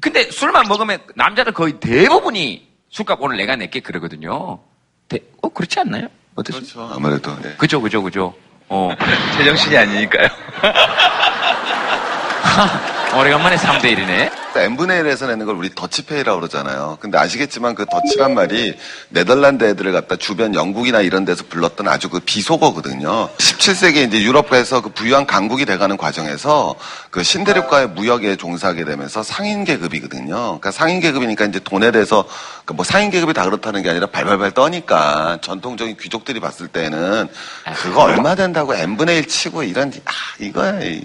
근데 술만 먹으면 남자들 거의 대부분이 술값 오늘 내가 낼게 그러거든요. 대- 어, 그렇지 않나요? 어떠십니까? 그렇죠. 아무래도. 예. 그죠, 그죠, 그죠. 어. (laughs) 제정신이 아니니까요. (laughs) 오래간만에 3대1이네. n분의 1에서 내는 걸 우리 더치페이라고 그러잖아요. 근데 아시겠지만 그 더치란 말이 네덜란드 애들을 갖다 주변 영국이나 이런 데서 불렀던 아주 그 비속어거든요. 17세기에 이제 유럽에서 그 부유한 강국이 돼가는 과정에서 그 신대륙과의 무역에 종사하게 되면서 상인 계급이거든요. 그러니까 상인 계급이니까 이제 돈에 대해서 그 뭐 상인 계급이 다 그렇다는 게 아니라 발발발 떠니까 전통적인 귀족들이 봤을 때는 그거 얼마 된다고 n분의 1 치고 이런 아 이거야. 이.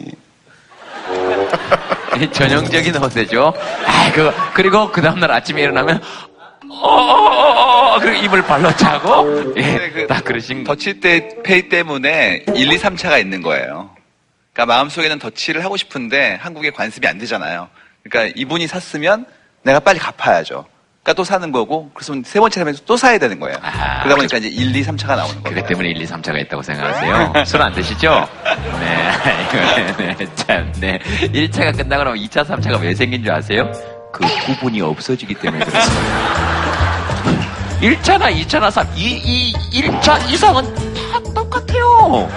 (laughs) 전형적인 허세죠. 아, 그, 그리고 그 다음날 아침에 일어나면, 어어어어, 그리고 입을 발로 차고, 예, 다 그러신 더치 때 페이 때문에 1, 2, 3차가 있는 거예요. 그러니까 마음속에는 더치를 하고 싶은데 한국에 관습이 안 되잖아요. 그러니까 이분이 샀으면 내가 빨리 갚아야죠. 그러니까 또 사는 거고, 그래서 세 번째 하면서 또 사야 되는 거예요. 그러다 보니까 이제 1, 2, 3차가 나오는 거예요. 그것 때문에 1, 2, 3차가 있다고 생각하세요? 술 안 드시죠? 네, 네, (laughs) 네, 참, 네. 1차가 끝나고 나면 2차, 3차가 왜 생긴 줄 아세요? 그 구분이 없어지기 때문에 그렇습니다. 1차나 2차나 3, 이, 이, 1차 이상은 다 똑같아요.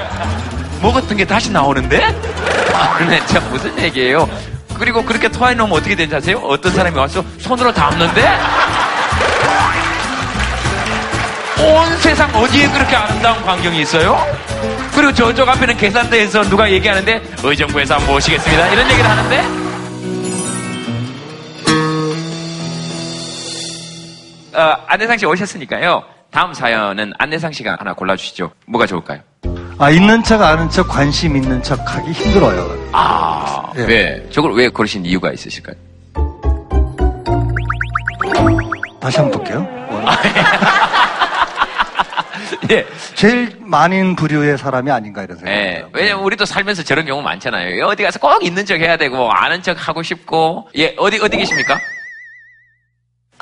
먹었던 게 다시 나오는데? 아, 네, 참, 무슨 얘기예요? 그리고 그렇게 토해놓으면 어떻게 되는지 아세요? 어떤 사람이 와서 손으로 담는데? 온 세상 어디에 그렇게 아름다운 광경이 있어요? 그리고 저쪽 앞에는 계산대에서 누가 얘기하는데 의정부에서 한번 모시겠습니다. 이런 얘기를 하는데 어, 안내상 씨 오셨으니까요. 다음 사연은 안내상 씨가 하나 골라주시죠. 뭐가 좋을까요? 아, 있는 척 아는 척 관심 있는 척 하기 힘들어요. 아, 예. 왜? 저걸 왜 고르신 이유가 있으실까요? 다시 한 번 볼게요. (laughs) 예. 제일 많은 부류의 사람이 아닌가 이런 생각이 예. 왜냐면 우리도 살면서 저런 경우 많잖아요. 어디 가서 꼭 있는 척 해야 되고, 아는 척 하고 싶고. 예, 어디, 어디 계십니까?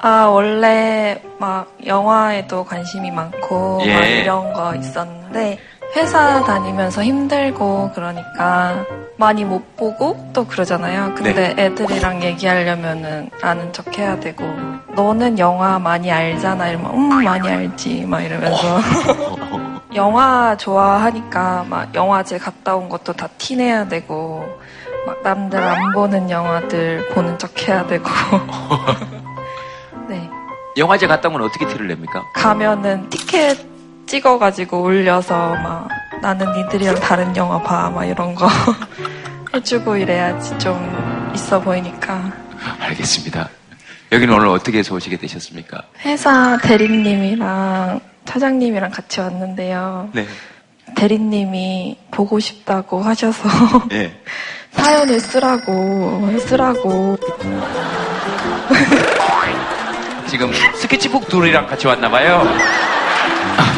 아, 원래 막 영화에도 관심이 많고 예. 막 이런 거 있었는데 회사 다니면서 힘들고 그러니까 많이 못 보고 또 그러잖아요. 근데 네. 애들이랑 얘기하려면은 아는 척 해야 되고 너는 영화 많이 알잖아 이러면 음 많이 알지 막 이러면서 (laughs) 영화 좋아하니까 막 영화제 갔다 온 것도 다 티내야 되고 막 남들 안 보는 영화들 보는 척 해야 되고 (laughs) 네 영화제 갔다 오면 어떻게 티를 냅니까? 가면은 티켓 찍어가지고 올려서 막 나는 니들이랑 다른 영화 봐 막 이런 거 (laughs) 해주고 이래야지 좀 있어 보이니까 알겠습니다. 여기는 오늘 어떻게 해서 오시게 되셨습니까? 회사 대리님이랑 차장님이랑 같이 왔는데요 네. 대리님이 보고 싶다고 하셔서 예. (laughs) 사연을 쓰라고 쓰라고 지금 스케치북 둘이랑 같이 왔나봐요.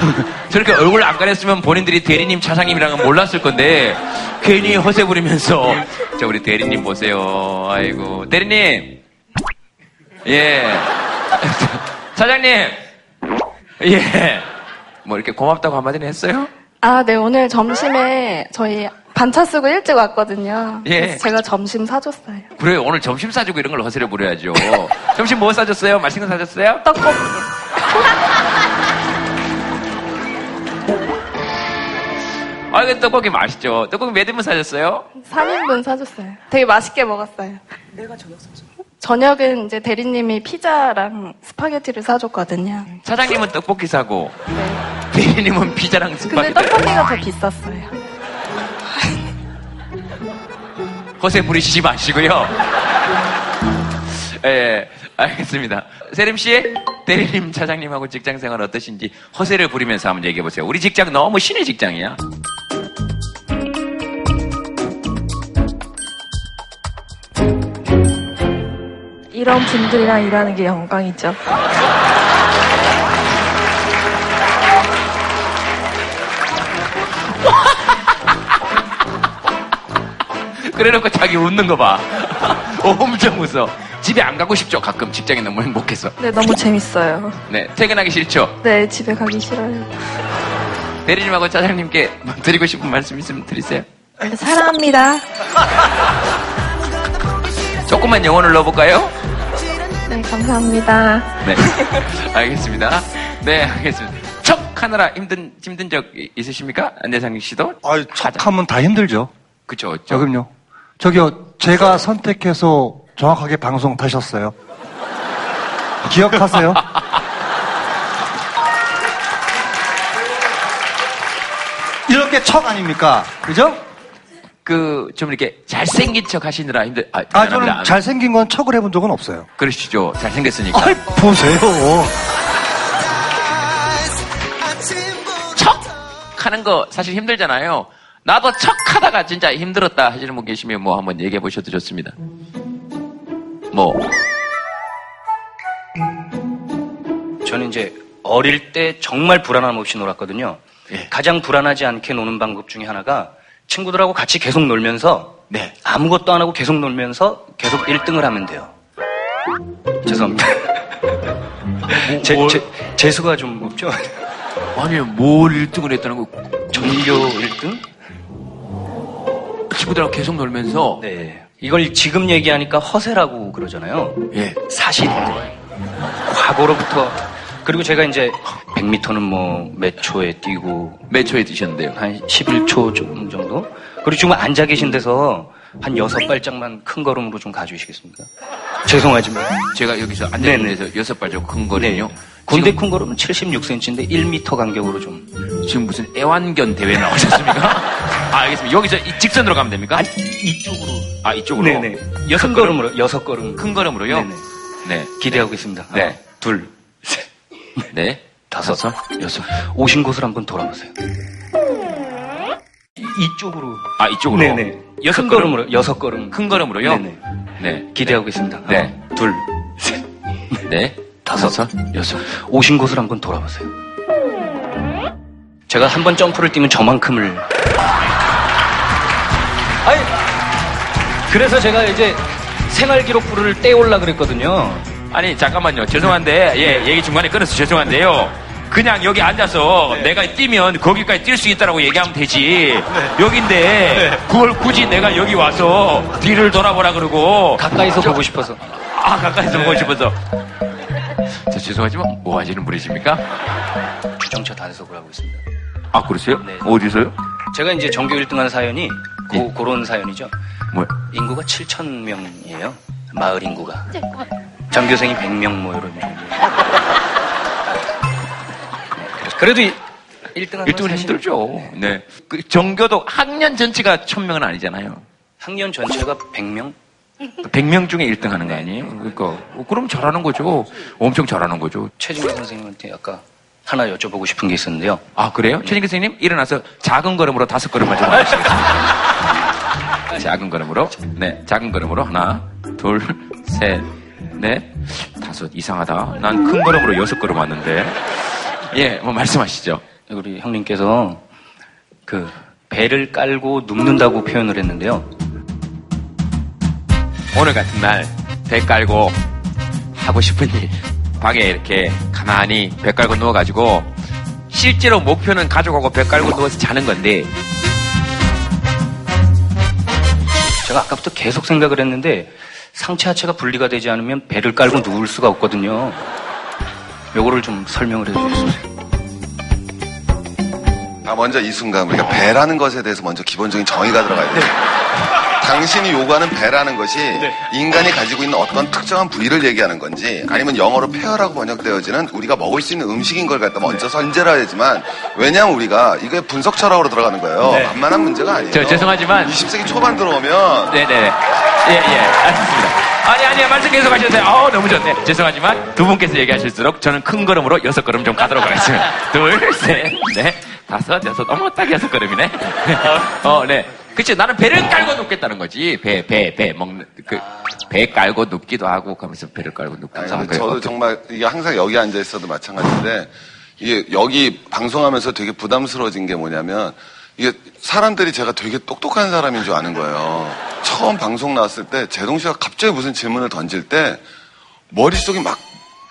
(laughs) 저렇게 얼굴 안 가렸으면 본인들이 대리님, 차장님이랑은 몰랐을 건데, 괜히 허세 부리면서, (laughs) 자, 우리 대리님 보세요. 아이고. 대리님! 예. (laughs) 차장님! 예. 뭐 이렇게 고맙다고 한마디는 했어요? 아, 네, 오늘 점심에 저희 반차 쓰고 일찍 왔거든요. 예. 그래서 제가 점심 사줬어요. 그래요. 오늘 점심 사주고 이런 걸 허세를 부려야죠. 점심 뭐 사줬어요? 맛있는 거 사줬어요? 떡볶이. 아, 이거 떡볶이 맛있죠. 떡볶이 몇 인분 사줬어요? 3인분 사줬어요. 되게 맛있게 먹었어요. 내가 저녁 사줬어. 저녁은 이제 대리님이 피자랑 스파게티를 사줬거든요. 차장님은 떡볶이 사고, 대리님은 피자랑 근데 스파게티. 떡볶이가 더 비쌌어요. 허세 부리시지 마시고요. 예, 알겠습니다. 세림 씨, 대리님, 차장님하고 직장 생활 어떠신지 허세를 부리면서 한번 얘기해 보세요. 우리 직장 너무 신의 직장이야. 이런 분들이랑 일하는 게 영광이죠. 그래놓고 자기 웃는 거 봐. (laughs) 엄청 웃어. 집에 안 가고 싶죠. 가끔 직장이 너무 행복해서. 네, 너무 재밌어요. 네, 퇴근하기 싫죠. 네, 집에 가기 싫어요. 대리님하고 차장님께 뭐 드리고 싶은 말씀 있으면 드리세요. 사랑합니다. 조금만 영혼을 넣어볼까요? 네, 감사합니다. 네. (laughs) 알겠습니다. 네, 알겠습니다. 척 하느라 힘든, 힘든 적 이- 있으십니까? 안대상 씨도? 아유, 척하면 다 힘들죠. 그쵸, 저 그럼요. 저기요, 제가 선택해서 정확하게 방송 타셨어요. 기억하세요? (laughs) 이렇게 척 아닙니까? 그죠? 그, 좀 이렇게 잘생긴 척 하시느라 힘들, 아, 아. 저는 잘생긴 건 척을 해본 적은 없어요. 그러시죠. 잘생겼으니까. 아이, 보세요. 척! 하는 거 사실 힘들잖아요. 나도 척 하다가 진짜 힘들었다 하시는 분 계시면 뭐 한번 얘기해 보셔도 좋습니다. 뭐, 저는 이제 어릴 때 정말 불안함 없이 놀았거든요. 가장 불안하지 않게 노는 방법 중에 하나가 친구들하고 같이 계속 놀면서 아무것도 안 하고 계속 놀면서 계속 1등을 하면 돼요. 죄송합니다. (laughs) 제, 제, 재수가 좀 없죠? 아니, 뭘 1등을 했다는 거? 전교 1등? 친구들하고 계속 놀면서? 네. 이걸 지금 얘기하니까 허세라고 그러잖아요. 예. 사실인데. 과거로부터. 그리고 제가 이제 100m는 뭐 몇 초에 뛰고. 몇 초에 뛰셨는데요? 한 11초 좀 정도? 그리고 지금 앉아 계신 데서 한 여섯 발짝만 큰 걸음으로 좀 가주시겠습니까? 죄송하지만. 제가 여기서 앉아있는 데서 여섯 발짝 큰 걸음이요? 군대 큰 걸음은 76cm인데 1m 간격으로 좀. 지금 무슨 애완견 대회 나오셨습니까? (laughs) 아, 알겠습니다. 여기서 이 직선으로 가면 됩니까? 이쪽으로. 아, 이쪽으로? 네네. 여섯 큰 걸음으로, 여섯 걸음. 큰 걸음으로요? 네네. 네. 기대하고 있습니다. 네. 하나, 둘, 셋. 네. 다섯, 여섯. 오신 곳을 한번 돌아보세요. 이- 이쪽으로. 아, 이쪽으로? 네네. 여섯 큰 걸음? 걸음으로, 여섯 걸음. 큰 걸음으로요? 네네. 네. 기대하고 있습니다. 네. 하나, 둘, 셋. 네. 다섯, 여섯. 오신 곳을 한번 돌아보세요. 제가 한 번 점프를 뛰면 저만큼을. 아니, 그래서 제가 이제 생활 기록부를 떼올라 그랬거든요. 아니 잠깐만요. 죄송한데 예 얘기 중간에 끊어서 죄송한데요. 그냥 여기 앉아서 내가 뛰면 거기까지 뛸 수 있다라고 얘기하면 되지. 여긴데 그걸 굳이 내가 여기 와서 뒤를 돌아보라 그러고 가까이서 보고 싶어서. 아 가까이서 네. 보고 싶어서. 저 죄송하지만 뭐 하시는 분이십니까? 주정차 단속을 하고 있습니다. 아 그러세요? 네. 어디서요? 제가 이제 전교 1등한 사연이 고, 그런 사연이죠. 뭐 인구가 7천 명이에요. 마을 인구가. 전교생이 100명 뭐 이런. 그래도 1등한 1등은 힘들죠. 네. 그 전교도 학년 전체가 1000명은 아니잖아요. 학년 전체가 100명? 100명 중에 1등 하는 거 아니에요? 그러니까 어, 그럼 잘하는 거죠. 엄청 잘하는 거죠. 최진기 선생님한테 아까 하나 여쭤보고 싶은 게 있었는데요. 아 그래요? 최진기 선생님 일어나서 작은 걸음으로 다섯 걸음만 좀 하시겠어요? 작은 걸음으로 네 작은 걸음으로 하나 둘 셋 넷 다섯 이상하다. 난 큰 걸음으로 여섯 걸음 왔는데 예 뭐 말씀하시죠. 우리 형님께서 그 배를 깔고 눕는다고 표현을 했는데요. 오늘 같은 날 배 깔고 하고 싶은 일 방에 이렇게 가만히 배 깔고 누워가지고 실제로 목표는 가져가고 배 깔고 누워서 자는 건데 제가 아까부터 계속 생각을 했는데 상체 하체가 분리가 되지 않으면 배를 깔고 누울 수가 없거든요. 요거를 좀 설명을 해주세요. 아, 먼저 이 순간 우리가 배라는 것에 대해서 먼저 기본적인 정의가 들어가야 돼요. 당신이 요구하는 배라는 것이 인간이 가지고 있는 어떤 특정한 부위를 얘기하는 건지 아니면 영어로 페어라고 번역되어지는 우리가 먹을 수 있는 음식인 걸 갖다 먼저 선제를 해야지만 왜냐하면 우리가 이게 분석 철학으로 들어가는 거예요. 네. 만만한 문제가 아니에요. 저 죄송하지만 20세기 초반 들어오면 네네 예예 알겠습니다. 아니 아니 말씀 계속 하셔도 돼요. 어 너무 좋네. 죄송하지만 두 분께서 얘기하실수록 저는 큰 걸음으로 여섯 걸음 좀 가도록 하겠습니다. 둘 셋 넷 다섯 여섯 어머 딱 여섯 걸음이네. 어 네. 그치 나는 배를 깔고 눕겠다는 거지. 배 배 배 먹는 그 배 깔고 눕기도 하고 그러면서 배를 깔고 눕기도 하고. 저도 정말 이게 항상 여기 앉아 있어도 마찬가지인데 이게 여기 방송하면서 되게 부담스러워진 게 뭐냐면 이게 사람들이 제가 되게 똑똑한 사람인 줄 아는 거예요. 처음 방송 나왔을 때 제동 씨가 갑자기 무슨 질문을 던질 때 머릿속이 막,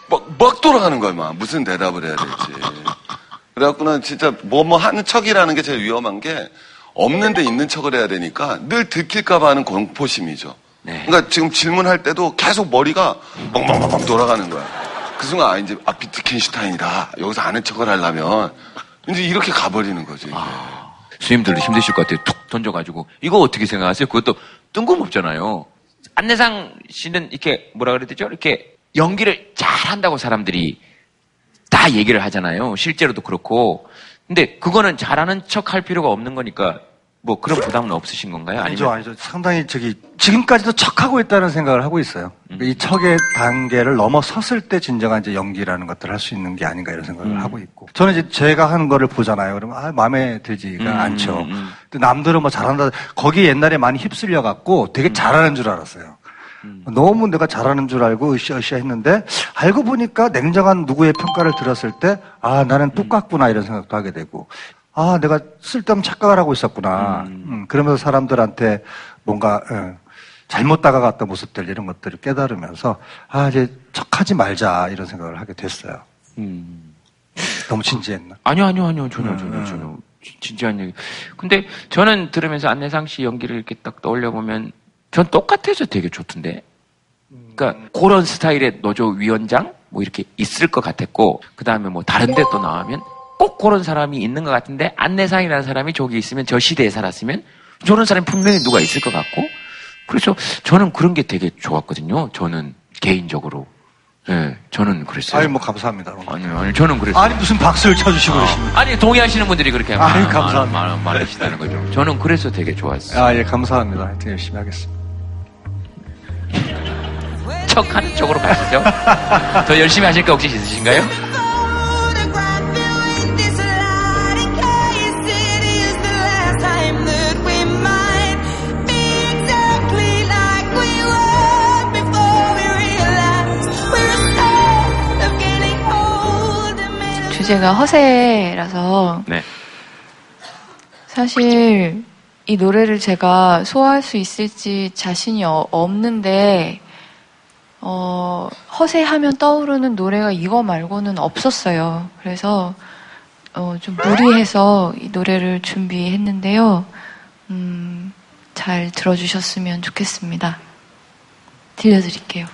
막, 막 돌아가는 거예요. 막 무슨 대답을 해야 될지. 그래갖고는 진짜 뭐뭐 하는 척이라는 게 제일 위험한 게 없는데 있는 척을 해야 되니까 늘 들킬까봐 하는 공포심이죠. 그러니까 지금 질문할 때도 계속 머리가 멍멍멍멍 돌아가는 거야. 그 순간 아 이제 아 비트켄슈타인이다. 여기서 아는 척을 하려면 이제 이렇게 가버리는 거죠. 이게. 스님들도 힘드실 것 같아요. 툭 던져가지고 이거 어떻게 생각하세요? 그것도 뜬금없잖아요. 안내상 씨는 이렇게 뭐라 그래야 되죠? 이렇게 연기를 잘한다고 사람들이 다 얘기를 하잖아요. 실제로도 그렇고. 근데 그거는 잘하는 척 할 필요가 없는 거니까 뭐 그런 부담은 없으신 건가요? 아니죠, 아니면 아니죠. 상당히 저기 지금까지도 척하고 있다는 생각을 하고 있어요. 음. 이 척의 단계를 넘어섰을 때 진정한 이제 연기라는 것들을 할 수 있는 게 아닌가 이런 생각을 음. 하고 있고. 저는 이제 제가 하는 거를 보잖아요. 그러면 아, 마음에 들지가 음, 않죠. 음, 근데 남들은 뭐 잘한다. 거기 옛날에 많이 휩쓸려 갖고 되게 잘하는 줄 알았어요. 너무 내가 잘하는 줄 알고 으쌰으쌰 했는데 알고 보니까 냉정한 누구의 평가를 들었을 때 아 나는 똑같구나 이런 생각도 하게 되고 아 내가 쓸데없는 착각을 하고 있었구나 음, 그러면서 사람들한테 뭔가 어, 잘못 다가갔던 모습들 이런 것들을 깨달으면서 아 이제 척하지 말자 이런 생각을 하게 됐어요. 너무 진지했나? 아니요, 아니요, 아니요. 전혀, 음, 전혀, 음. 전혀. 진- 진지한 얘기. 근데 저는 들으면서 안내상 씨 연기를 이렇게 딱 떠올려 보면 전 똑같아서 되게 좋던데. 그러니까 그런 스타일의 노조 위원장 뭐 이렇게 있을 것 같았고 그 다음에 뭐 다른 데 또 나오면 꼭 그런 사람이 있는 것 같은데 안내상이라는 사람이 저기 있으면 저 시대에 살았으면 저런 사람이 분명히 누가 있을 것 같고 그래서 저는 그런 게 되게 좋았거든요. 저는 개인적으로. 예, 저는 그랬어요. 아니 뭐 감사합니다. 아니요, 아니 저는 그랬어요. 아니 무슨 박수를 쳐주시고 그러십니까? 아니 동의하시는 분들이 그렇게 말, 아유, 말, 감사합니다. 말, 말하시다는 거죠. 저는 그래서 되게 좋았어요. 아 예 감사합니다. 하여튼 열심히 하겠습니다. 척 하는 쪽으로 가시죠. 더 열심히 하실 거 혹시 있으신가요? 주제가 허세라서 네. 사실 이 노래를 제가 소화할 수 있을지 자신이 어- 없는데 어, 허세하면 떠오르는 노래가 이거 말고는 없었어요. 그래서 어, 좀 무리해서 이 노래를 준비했는데요. 음, 잘 들어주셨으면 좋겠습니다. 들려드릴게요.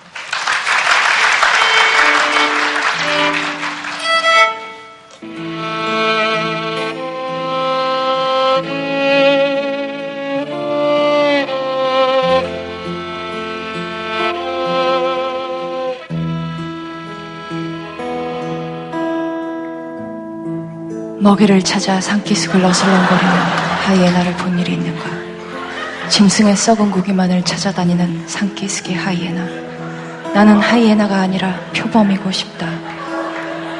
먹이를 찾아 산기슭을 어슬렁거리는 하이에나를 본 일이 있는가? 짐승의 썩은 고기만을 찾아다니는 산기슭의 하이에나. 나는 하이에나가 아니라 표범이고 싶다.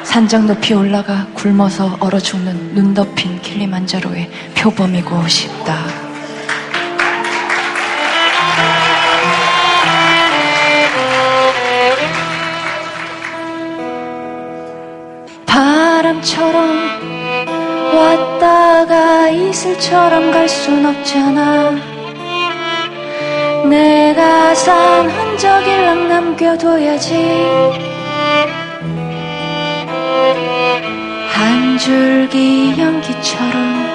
산장 높이 올라가 굶어서 얼어 죽는 눈 덮인 킬리만자로의 표범이고 싶다. 바람처럼 왔다가 이슬처럼 갈 순 없잖아. 내가 산 흔적일랑 남겨둬야지. 한 줄기 연기처럼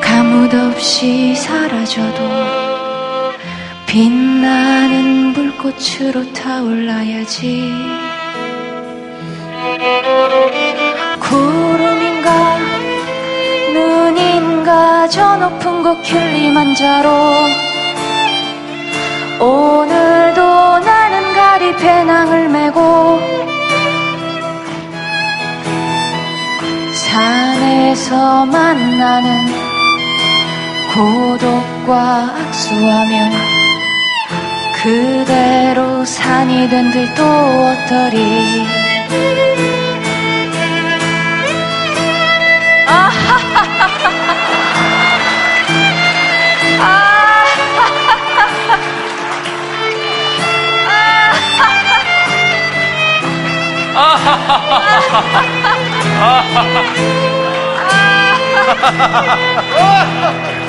가뭇 없이 사라져도 빛나는 불꽃으로 타올라야지. 저 높은 곳 킬리만자로. 오늘도 나는 가리 배낭을 메고 산에서 만나는 고독과 악수하며 그대로 산이 된 들도 어떠리 아 (laughs)